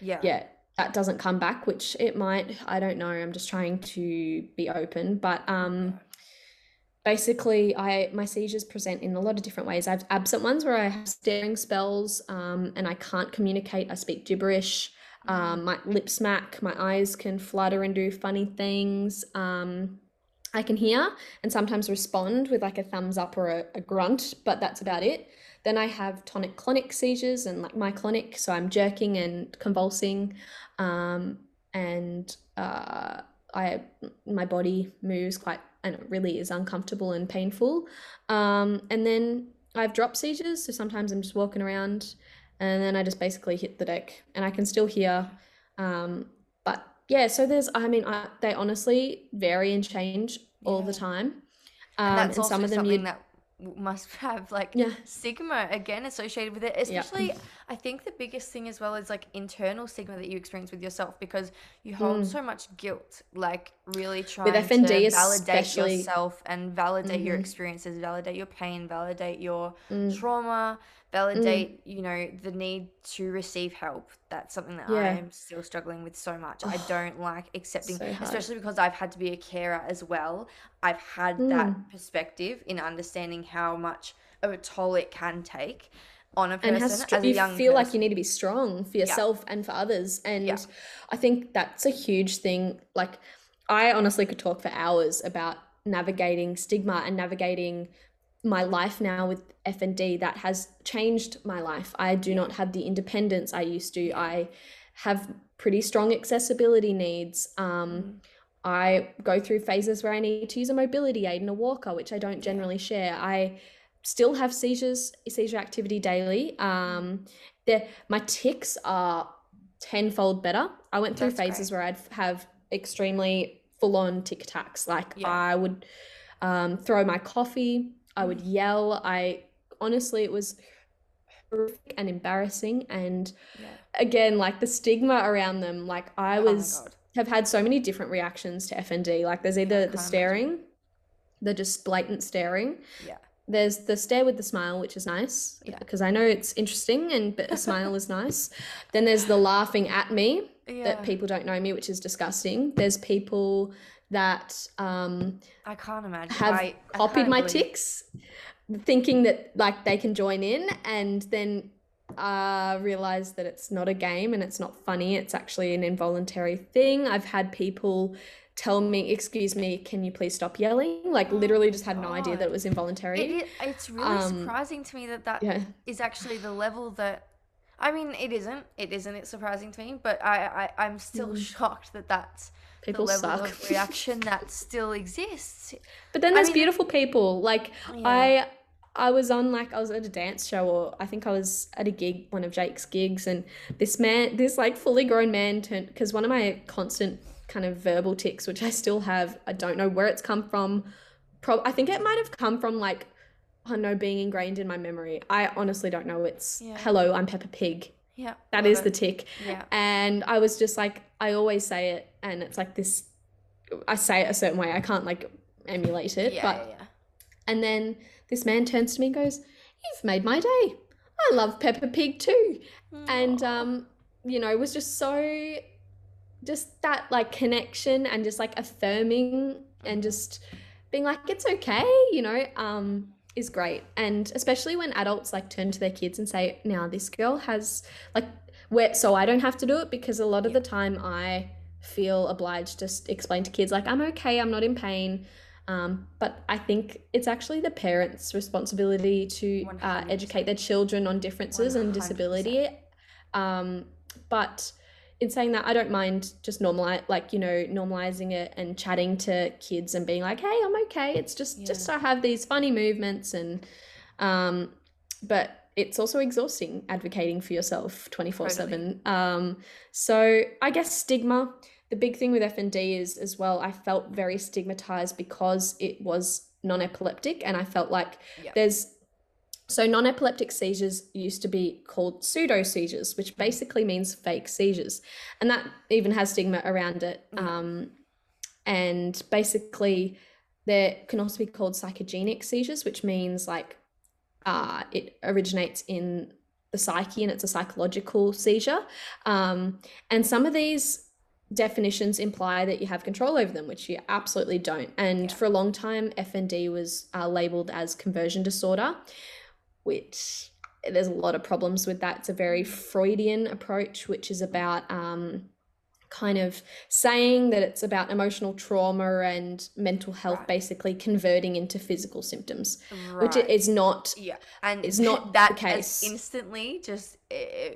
yeah yeah that doesn't come back, which it might. I don't know. I'm just trying to be open. But um, basically, I my seizures present in a lot of different ways. I have absent ones where I have staring spells um, and I can't communicate. I speak gibberish. Um, my lips smack. My eyes can flutter and do funny things. Um, I can hear and sometimes respond with like a thumbs up or a, a grunt, but that's about it. Then I have tonic clonic seizures and like myoclonic, so I'm jerking and convulsing, um, and uh, I my body moves quite and it really is uncomfortable and painful. Um, and then I have drop seizures, so sometimes I'm just walking around, and then I just basically hit the deck, and I can still hear. Um, but yeah, so there's I mean I, they honestly vary and change all yeah. the time. Um, and that's and some of them something you, that must have like yeah. stigma again associated with it especially yeah. i think the biggest thing as well is like internal stigma that you experience with yourself because you hold mm. so much guilt like really trying with FND to validate especially. yourself and validate mm-hmm. your experiences validate your pain validate your mm. trauma validate mm. you know the need to receive help that's something that yeah. i am still struggling with so much i don't like accepting so especially because i've had to be a carer as well i've had mm. that perspective in understanding how much of a toll it can take on a person and has as a you young feel person. like you need to be strong for yourself yeah. and for others and yeah. i think that's a huge thing like i honestly could talk for hours about navigating stigma and navigating my life now with FND that has changed my life. I do not have the independence I used to. I have pretty strong accessibility needs. Um, mm. I go through phases where I need to use a mobility aid and a walker, which I don't generally share. I still have seizures, seizure activity daily. Um, my tics are tenfold better. I went through That's phases great. where I'd have extremely full on tic attacks. Like yeah. I would um, throw my coffee I would yell. I honestly, it was horrific and embarrassing. And yeah. again, like the stigma around them, like I oh was, have had so many different reactions to FND. Like there's either the staring, imagine. the just blatant staring. Yeah. There's the stare with the smile, which is nice yeah. because I know it's interesting and but a smile is nice. Then there's the laughing at me yeah. that people don't know me, which is disgusting. There's people that um, I can't imagine have I, copied my believe... tics, thinking that like they can join in, and then uh, realize that it's not a game and it's not funny. It's actually an involuntary thing. I've had people tell me, "Excuse me, can you please stop yelling?" Like literally, just had no idea that it was involuntary. It, it, it's really um, surprising to me that that yeah. is actually the level that. I mean, it isn't. It isn't. It's surprising to me, but I, I I'm still mm. shocked that that's people the level suck. of reaction that still exists. But then there's I mean, beautiful people. Like yeah. I I was on like I was at a dance show or I think I was at a gig, one of Jake's gigs, and this man, this like fully grown man turned because one of my constant kind of verbal tics, which I still have, I don't know where it's come from. Pro- I think it might have come from like I know being ingrained in my memory. I honestly don't know. It's yeah. hello, I'm Peppa Pig. Yeah. That is it. the tic. Yeah. And I was just like, I always say it, and it's like this. I say it a certain way. I can't like emulate it. Yeah, but, yeah. And then this man turns to me and goes, "You've made my day. I love Peppa Pig too." Aww. And um, you know, it was just so, just that like connection and just like affirming and just being like, "It's okay," you know. Um, is great. And especially when adults like turn to their kids and say, now this girl has like where so I don't have to do it because a lot of the time I feel obliged to explain to kids like I'm okay, I'm not in pain. Um, but I think it's actually the parents' responsibility to uh, educate their children on differences 100%. and disability. Um, but in saying that, I don't mind just normalize, like you know, normalizing it and chatting to kids and being like, "Hey, I'm okay. It's just yeah. just I have these funny movements and, um, but it's also exhausting advocating for yourself twenty four seven. um so i guess stigma the big thing with FND is as well, I felt very stigmatized because it was non-epileptic and I felt like yeah. there's so non-epileptic seizures used to be called pseudo seizures, which basically means fake seizures, and that even has stigma around it. Mm-hmm. Um, and basically, there can also be called psychogenic seizures, which means like uh, it originates in the psyche and it's a psychological seizure. Um, and some of these definitions imply that you have control over them, which you absolutely don't. And yeah. for a long time, FND was uh, labeled as conversion disorder, which there's a lot of problems with that. It's a very Freudian approach, which is about um, kind of saying that it's about emotional trauma and mental health right. basically converting into physical symptoms right. which is not yeah and it's not that the case instantly just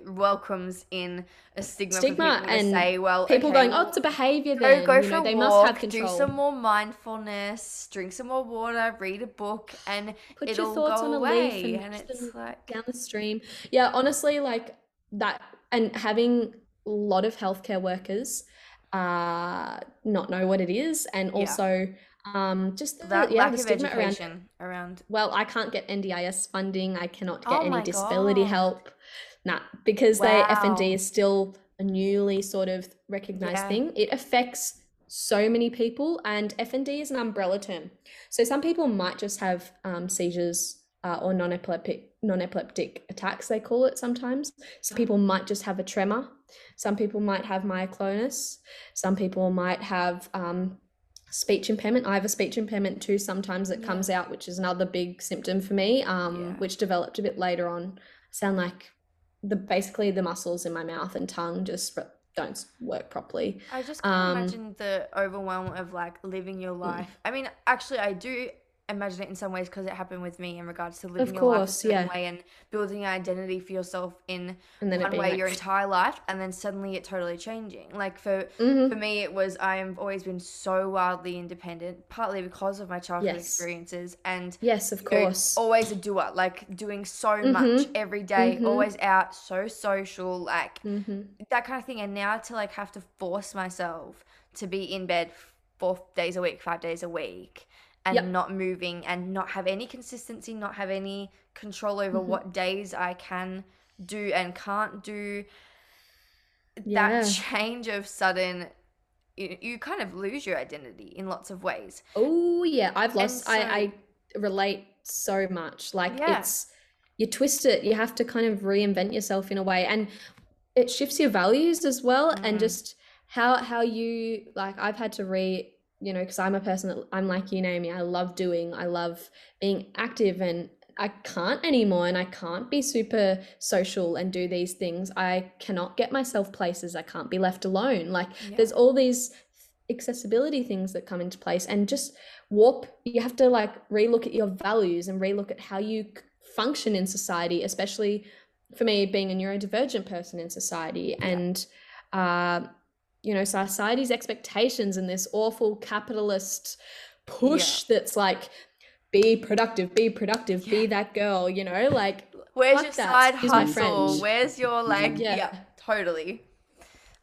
welcomes in a stigma, stigma and say well people okay, going oh it's a behavior then go, go for know, a they walk, must have control do some more mindfulness drink some more water read a book and put your thoughts on a leaf and, and it's like down the stream yeah honestly like that and having lot of healthcare workers uh, not know what it is, and also yeah. um, just the, that yeah, lack the of education around, around. Well, I can't get NDIS funding. I cannot get oh any disability God. help. Nah, because wow. they FND is still a newly sort of recognized yeah. thing. It affects so many people, and FND is an umbrella term. So some people might just have um, seizures uh, or non-epileptic non-epileptic attacks they call it sometimes some people might just have a tremor some people might have myoclonus some people might have um, speech impairment i have a speech impairment too sometimes it yeah. comes out which is another big symptom for me um, yeah. which developed a bit later on sound like the basically the muscles in my mouth and tongue just don't work properly i just can't um, imagine the overwhelm of like living your mm. life mm. i mean actually i do imagine it in some ways because it happened with me in regards to living of your life a certain yeah. way and building an identity for yourself in one way like... your entire life and then suddenly it totally changing like for mm-hmm. for me it was i've always been so wildly independent partly because of my childhood yes. experiences and yes of course know, always a doer like doing so mm-hmm. much every day, mm-hmm. always out so social like mm-hmm. that kind of thing and now to like have to force myself to be in bed four days a week five days a week and yep. not moving and not have any consistency, not have any control over mm-hmm. what days I can do and can't do. Yeah. That change of sudden you, you kind of lose your identity in lots of ways. Oh yeah, I've lost so, I, I relate so much. Like yeah. it's you twist it, you have to kind of reinvent yourself in a way and it shifts your values as well mm-hmm. and just how how you like I've had to re you know, because I'm a person that I'm like you, Naomi. I love doing, I love being active, and I can't anymore. And I can't be super social and do these things. I cannot get myself places. I can't be left alone. Like, yeah. there's all these accessibility things that come into place, and just warp. You have to like relook at your values and relook at how you function in society, especially for me being a neurodivergent person in society. Yeah. And, uh, you know society's expectations and this awful capitalist push yeah. that's like be productive be productive yeah. be that girl you know like where's your side hustle? where's your like yeah, yeah. totally.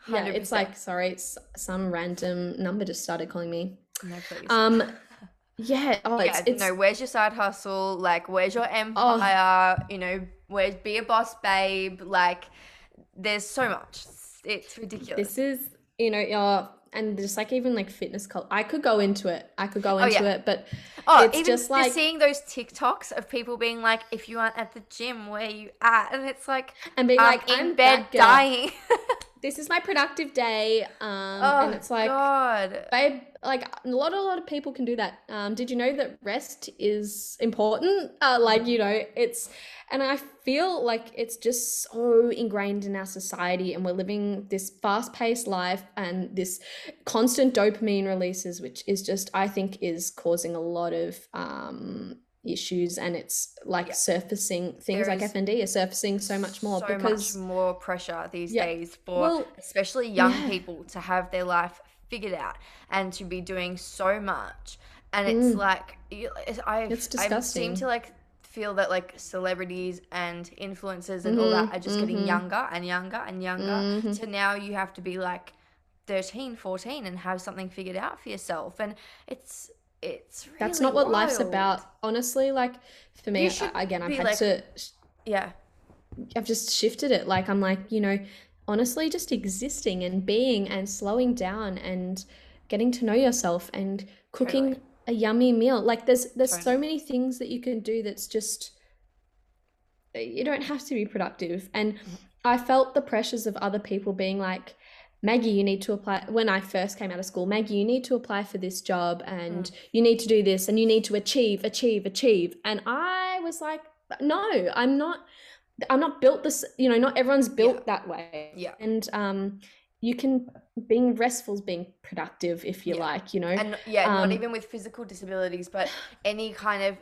100%. yeah it's like sorry it's some random number just started calling me. No please. Um yeah oh yeah, it's, no where's your side hustle? Like where's your oh. empire? Oh. you know where's be a boss babe? Like there's so much. It's ridiculous. this is you know, your and just like even like fitness cult I could go into it. I could go oh, into yeah. it, but oh, it's even just like seeing those TikToks of people being like, if you aren't at the gym, where you at? And it's like and being like, in I'm bed dying. this is my productive day. Um, oh, and it's like, God. babe, like a lot, a lot of people can do that. Um, did you know that rest is important? Uh, like, you know, it's, and I feel like it's just so ingrained in our society, and we're living this fast paced life and this constant dopamine releases, which is just, I think, is causing a lot of and issues and it's like yeah. surfacing things there like FND are surfacing so much more so because much more pressure these yeah. days for well, especially young yeah. people to have their life figured out and to be doing so much and it's mm. like I. I seem to like feel that like celebrities and influencers and mm-hmm. all that are just mm-hmm. getting younger and younger and younger mm-hmm. to now you have to be like 13 14 and have something figured out for yourself and it's it's really that's not what wild. life's about honestly like for me again i've had like, to yeah i've just shifted it like i'm like you know honestly just existing and being and slowing down and getting to know yourself and cooking totally. a yummy meal like there's there's totally. so many things that you can do that's just you don't have to be productive and mm-hmm. i felt the pressures of other people being like Maggie, you need to apply. When I first came out of school, Maggie, you need to apply for this job and mm. you need to do this and you need to achieve, achieve, achieve. And I was like, no, I'm not. I'm not built this. You know, not everyone's built yeah. that way. Yeah. And um, you can being restful is being productive if you yeah. like. You know. And yeah, um, not even with physical disabilities, but any kind of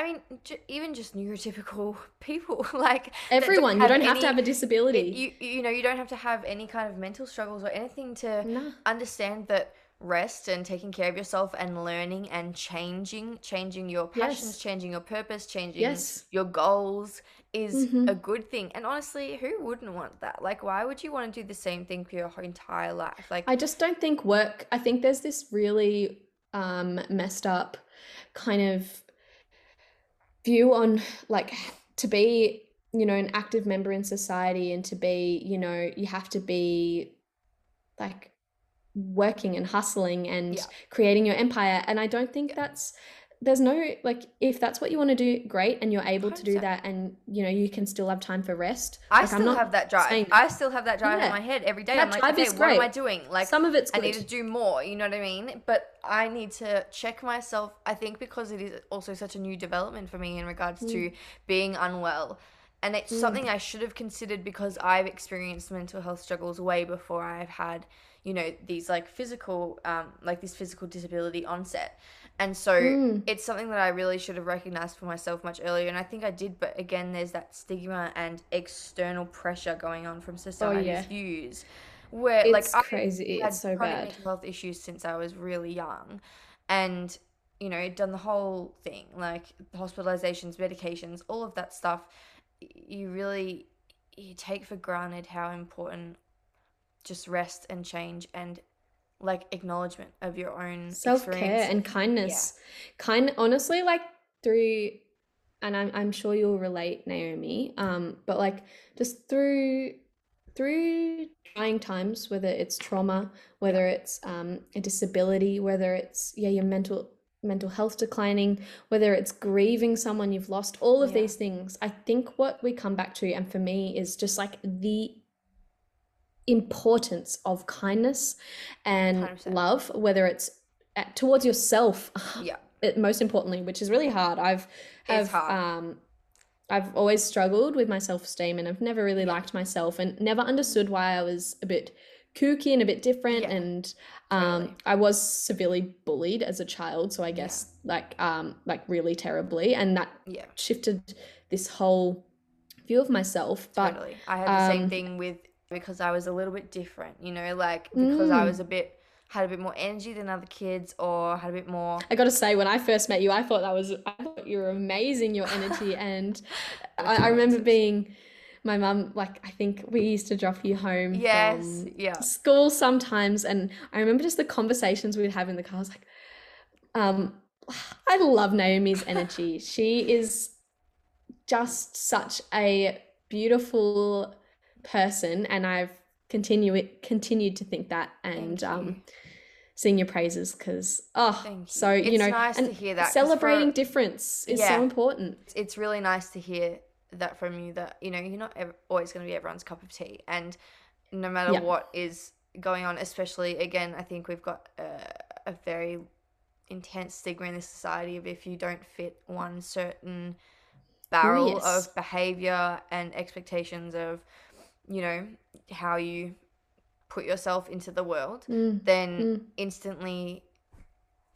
I mean, j- even just neurotypical people, like everyone, you don't have to have a disability. You you know, you don't have to have any kind of mental struggles or anything to no. understand that rest and taking care of yourself and learning and changing, changing your passions, yes. changing your purpose, changing yes. your goals is mm-hmm. a good thing. And honestly, who wouldn't want that? Like, why would you want to do the same thing for your entire life? Like, I just don't think work. I think there's this really um messed up kind of view on like to be you know an active member in society and to be you know you have to be like working and hustling and yeah. creating your empire and i don't think that's there's no like if that's what you want to do great and you're able 100%. to do that and you know you can still have time for rest i like, still have that drive saying, i still have that drive yeah. in my head every day that i'm like okay, what am i doing like some of it's good. i need to do more you know what i mean but i need to check myself i think because it is also such a new development for me in regards mm. to being unwell and it's mm. something i should have considered because i've experienced mental health struggles way before i've had you know these like physical um like this physical disability onset and so mm. it's something that I really should have recognized for myself much earlier. And I think I did, but again, there's that stigma and external pressure going on from society's oh, yeah. views. Where it's like crazy, I it's so bad. Mental health issues since I was really young, and you know, done the whole thing like hospitalizations, medications, all of that stuff. You really you take for granted how important just rest and change and like acknowledgement of your own self-care and kindness yeah. kind honestly like through and I'm, I'm sure you'll relate naomi um but like just through through trying times whether it's trauma whether it's um a disability whether it's yeah your mental mental health declining whether it's grieving someone you've lost all of yeah. these things i think what we come back to and for me is just like the importance of kindness and 100%. love, whether it's at, towards yourself. Yeah. It, most importantly, which is really hard. I've have hard. um I've always struggled with my self-esteem and I've never really liked myself and never understood why I was a bit kooky and a bit different yeah. and um totally. I was severely bullied as a child so I guess yeah. like um like really terribly and that yeah. shifted this whole view of myself but totally. I had the um, same thing with because I was a little bit different, you know, like because mm. I was a bit had a bit more energy than other kids or had a bit more I gotta say when I first met you I thought that was I thought you were amazing your energy and I, I, remember being my mum like I think we used to drop you home yes yeah. school sometimes and I remember just the conversations we'd have in the car. I was like um I love Naomi's energy. She is just such a beautiful person and I've continued continued to think that and um sing your praises because oh you. so you it's know nice to hear that celebrating for, difference is yeah, so important it's really nice to hear that from you that you know you're not ever, always going to be everyone's cup of tea and no matter yeah. what is going on especially again i think we've got a, a very intense stigma in this society of if you don't fit one certain barrel yes. of behavior and expectations of you know, how you put yourself into the world, mm. then mm. instantly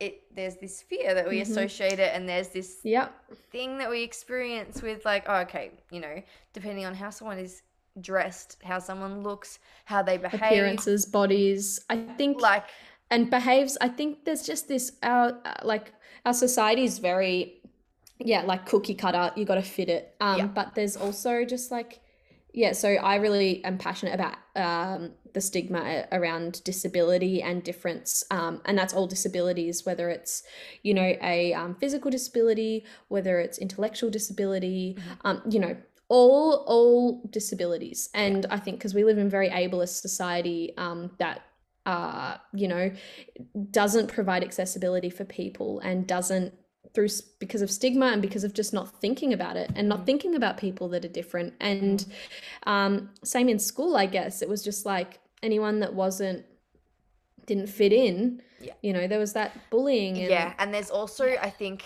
it there's this fear that we mm-hmm. associate it and there's this yep. thing that we experience with like, oh, okay, you know, depending on how someone is dressed, how someone looks, how they behave. Appearances, bodies. I think like and behaves. I think there's just this our like our society is very yeah, like cookie cutter, you got to fit it. Um, yeah. but there's also just like yeah, so I really am passionate about um, the stigma around disability and difference, um, and that's all disabilities, whether it's you know a um, physical disability, whether it's intellectual disability, mm-hmm. Um, you know all all disabilities, and I think because we live in a very ableist society um, that uh, you know doesn't provide accessibility for people and doesn't through because of stigma and because of just not thinking about it and not mm. thinking about people that are different and mm. um, same in school i guess it was just like anyone that wasn't didn't fit in yeah. you know there was that bullying and, yeah and there's also i think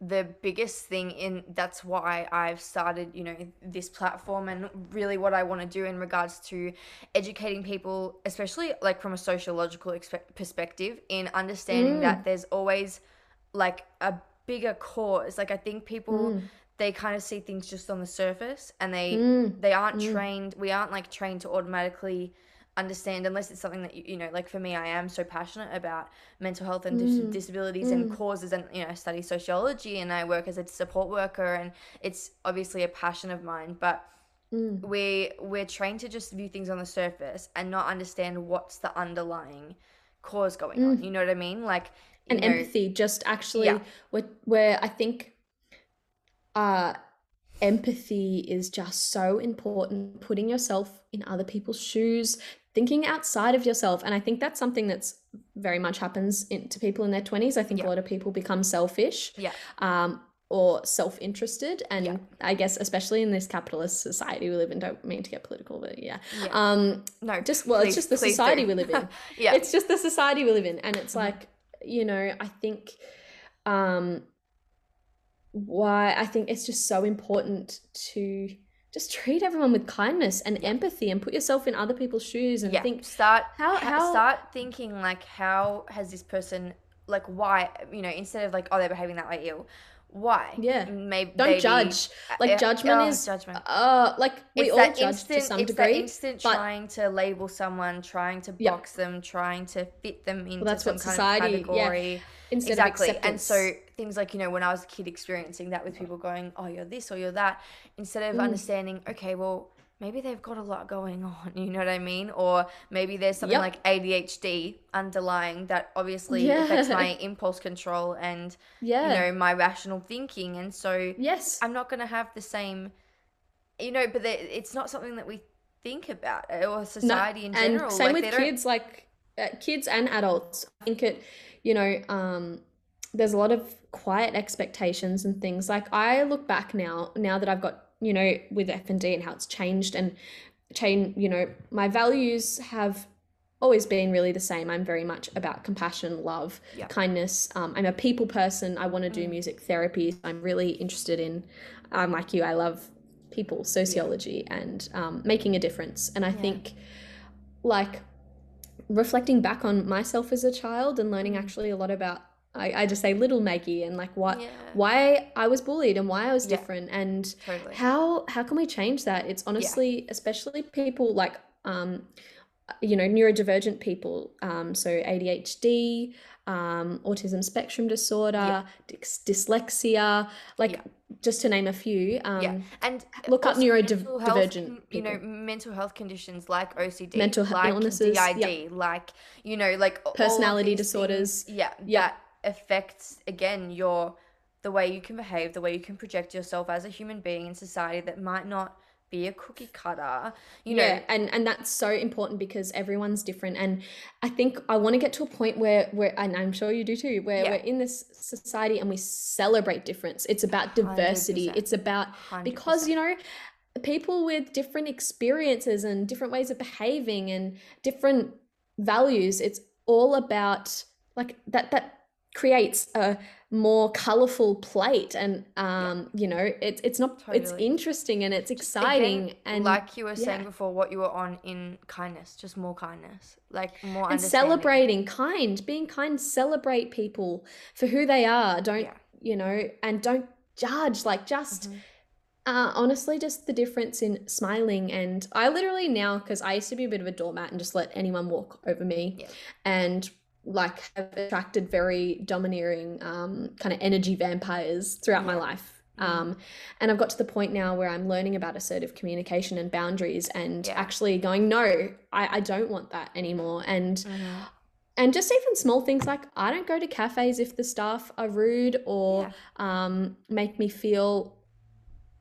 the biggest thing in that's why I've started, you know, this platform and really what I want to do in regards to educating people, especially like from a sociological expe- perspective, in understanding mm. that there's always like a bigger cause. Like I think people mm. they kind of see things just on the surface and they mm. they aren't mm. trained. We aren't like trained to automatically understand unless it's something that you, you know like for me I am so passionate about mental health and dis- mm. disabilities and mm. causes and you know I study sociology and I work as a support worker and it's obviously a passion of mine but mm. we we're trained to just view things on the surface and not understand what's the underlying cause going on you know what I mean like and know, empathy just actually yeah. where, where i think uh empathy is just so important putting yourself in other people's shoes thinking outside of yourself and i think that's something that's very much happens in, to people in their 20s i think yeah. a lot of people become selfish yeah um or self-interested and yeah. i guess especially in this capitalist society we live in don't mean to get political but yeah, yeah. um no just well please, it's just the society do. we live in yeah it's just the society we live in and it's mm-hmm. like you know, I think um why I think it's just so important to just treat everyone with kindness and yeah. empathy and put yourself in other people's shoes and yeah. think start how, how start thinking like how has this person like why you know instead of like oh they're behaving that way ill why? Yeah. Maybe don't maybe, judge. like uh, judgment oh, is judgment. uh like we it's all judge instant, to some it's degree that instant but, trying to label someone trying to box yeah. them trying to fit them into well, that's some what kind society, of category. yeah. Instead exactly. And so things like you know when i was a kid experiencing that with people going oh you're this or you're that instead of mm. understanding okay well maybe they've got a lot going on, you know what I mean? Or maybe there's something yep. like ADHD underlying that obviously yeah. affects my impulse control and yeah. you know my rational thinking and so yes I'm not going to have the same you know but it's not something that we think about uh, or society no, in general and same like, with kids like uh, kids and adults I think it you know um there's a lot of quiet expectations and things like I look back now now that I've got you know, with FND and how it's changed and change, you know, my values have always been really the same. I'm very much about compassion, love, yeah. kindness. Um, I'm a people person. I want to do mm. music therapy. I'm really interested in, I'm like you, I love people, sociology, yeah. and um, making a difference. And I yeah. think, like, reflecting back on myself as a child and learning mm. actually a lot about I, I just say little Maggie and like what yeah. why I was bullied and why I was yeah. different and totally. how how can we change that? It's honestly yeah. especially people like um you know neurodivergent people um so ADHD um, autism spectrum disorder, dys- dyslexia, like just to name a few. Um, yeah, and look up neurodivergent. you know, mental health conditions like OCD, mental health like illnesses, DID, like you know, like personality disorders. Things, yeah, yeah affects again your the way you can behave, the way you can project yourself as a human being in society that might not be a cookie cutter you know yeah, and and that's so important because everyone's different and i think i want to get to a point where where and i'm sure you do too where yeah. we're in this society and we celebrate difference it's about diversity 100%. it's about 100%. because you know people with different experiences and different ways of behaving and different values it's all about like that that creates a more colorful plate and um yeah. you know it's it's not totally. it's interesting and it's exciting Again, and like you were yeah. saying before what you were on in kindness just more kindness like more and celebrating kind being kind celebrate people for who they are don't yeah. you know and don't judge like just mm-hmm. Uh, honestly, just the difference in smiling. And I literally now, because I used to be a bit of a doormat and just let anyone walk over me. Yeah. And like have attracted very domineering um, kind of energy vampires throughout my life Mm. Um, and I've got to the point now where I'm learning about assertive communication and boundaries and yeah. actually going, no, I, I don't want that anymore. And mm-hmm. and just even small things like I don't go to cafes if the staff are rude or yeah. um, make me feel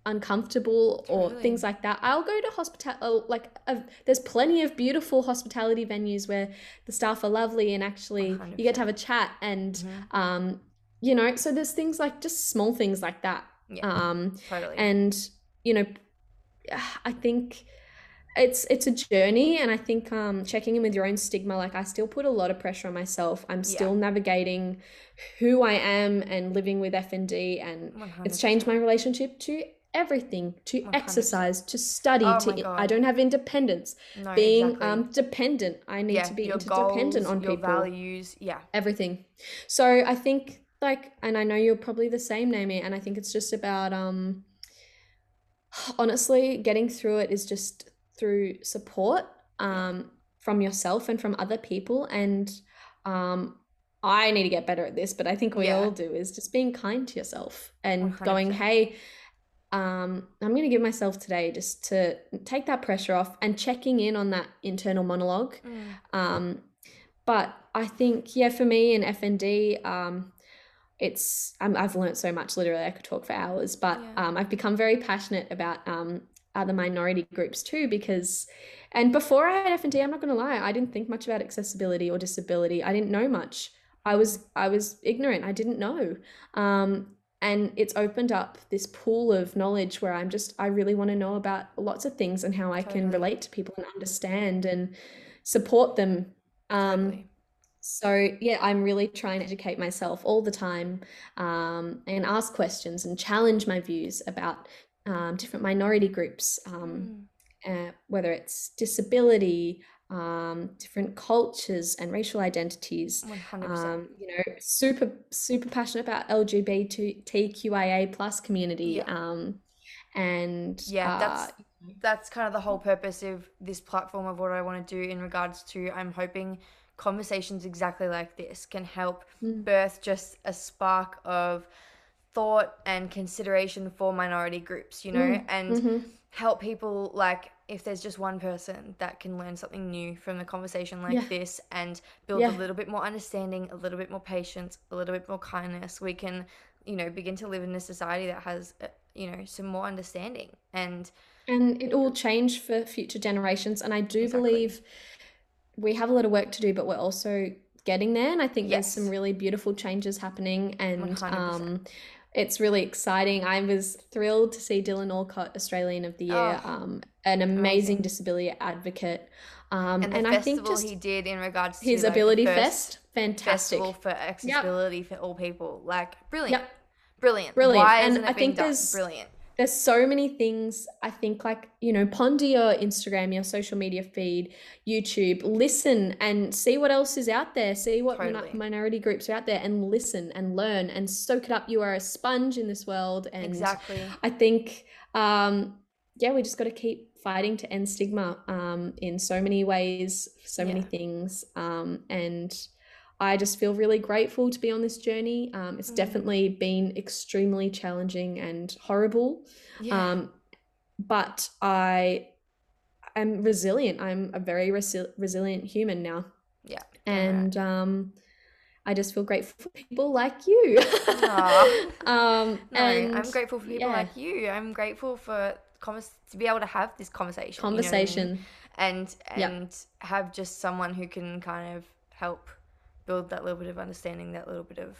uncomfortable or things like that. I'll go to hospital uh, like uh, there's plenty of beautiful hospitality venues where the staff are lovely and actually 100%. you get to have a chat and mm-hmm. um you know so there's things like just small things like that. Yeah, um totally. and you know I think it's it's a journey and I think um checking in with your own stigma like I still put a lot of pressure on myself. I'm still yeah. navigating who I am and living with FND and 100%. it's changed my relationship to everything to 100%. exercise to study oh to i don't have independence no, being exactly. um dependent i need yeah, to be interdependent goals, on your people values yeah everything so i think like and i know you're probably the same Naomi and i think it's just about um honestly getting through it is just through support um from yourself and from other people and um I need to get better at this, but I think we yeah. all do is just being kind to yourself and 100%. going, hey, um, I'm going to give myself today just to take that pressure off and checking in on that internal monologue. Mm. Um, but I think, yeah, for me in FND, um, it's um, I've learned so much. Literally, I could talk for hours, but yeah. um, I've become very passionate about um, other minority groups too because and before I had FND, I'm not going to lie, I didn't think much about accessibility or disability. I didn't know much. I was I was ignorant. I didn't know. Um, and it's opened up this pool of knowledge where i'm just i really want to know about lots of things and how i totally. can relate to people and understand and support them um so yeah i'm really trying to educate myself all the time um, and ask questions and challenge my views about um, different minority groups um, mm. uh, whether it's disability um, different cultures and racial identities. 100%. Um, you know, super super passionate about LGBTQIA plus community. Yeah. Um, and yeah, uh, that's that's kind of the whole purpose of this platform of what I want to do in regards to. I'm hoping conversations exactly like this can help mm. birth just a spark of thought and consideration for minority groups. You know, mm. and mm-hmm. Help people like if there's just one person that can learn something new from a conversation like yeah. this and build yeah. a little bit more understanding, a little bit more patience, a little bit more kindness, we can, you know, begin to live in a society that has, uh, you know, some more understanding and and it all change for future generations. And I do exactly. believe we have a lot of work to do, but we're also getting there. And I think yes. there's some really beautiful changes happening. And 100%. um, it's really exciting. I was thrilled to see Dylan Alcott Australian of the Year, oh, um, an amazing, amazing, disability advocate. Um, and, and I think just he did in regards to his like, Ability Fest, fantastic festival for accessibility yep. for all people, like brilliant, yep. brilliant, brilliant. Why and I think there's brilliant there's so many things i think like you know ponder your instagram your social media feed youtube listen and see what else is out there see what totally. minority groups are out there and listen and learn and soak it up you are a sponge in this world and exactly i think um yeah we just got to keep fighting to end stigma um in so many ways so yeah. many things um and I just feel really grateful to be on this journey. Um, it's mm. definitely been extremely challenging and horrible. Yeah. Um, but I am resilient. I'm a very resi- resilient human now. Yeah. And um, I just feel grateful for people like you. um, no, and I'm grateful for people yeah. like you. I'm grateful for to be able to have this conversation. Conversation. You know And and yep. have just someone who can kind of help build that little bit of understanding, that little bit of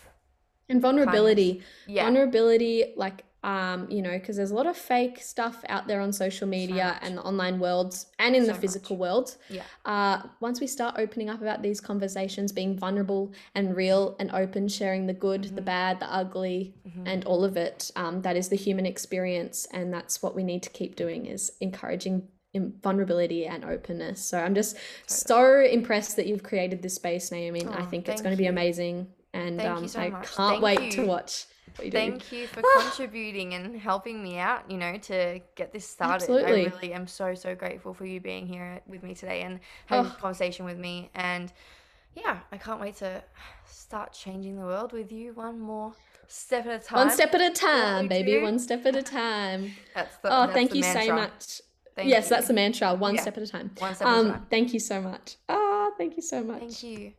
and vulnerability. Yeah. Vulnerability, like um, you know, because there's a lot of fake stuff out there on social media so and the online worlds and in so the physical much. world. Yeah. Uh, once we start opening up about these conversations, being vulnerable and real and open, sharing the good, mm-hmm. the bad, the ugly, mm-hmm. and all of it, um, that is the human experience, and that's what we need to keep doing is encouraging vulnerability and openness. So I'm just totally. so impressed that you've created this space, Naomi. Oh, I think it's going to be amazing, and um, so I much. can't thank wait you. to watch. You Thank you for contributing and helping me out, you know, to get this started. Absolutely. I really am so, so grateful for you being here with me today and having oh. a conversation with me. And yeah, I can't wait to start changing the world with you one more step at a time. One step at a time, baby. Do. One step at a time. that's the, oh, that's thank you mantra. so much. Thank yes, you. that's the mantra. One yeah. step at a time. One step um, at a um, time. Thank you so much. Ah, thank you so much. Thank you.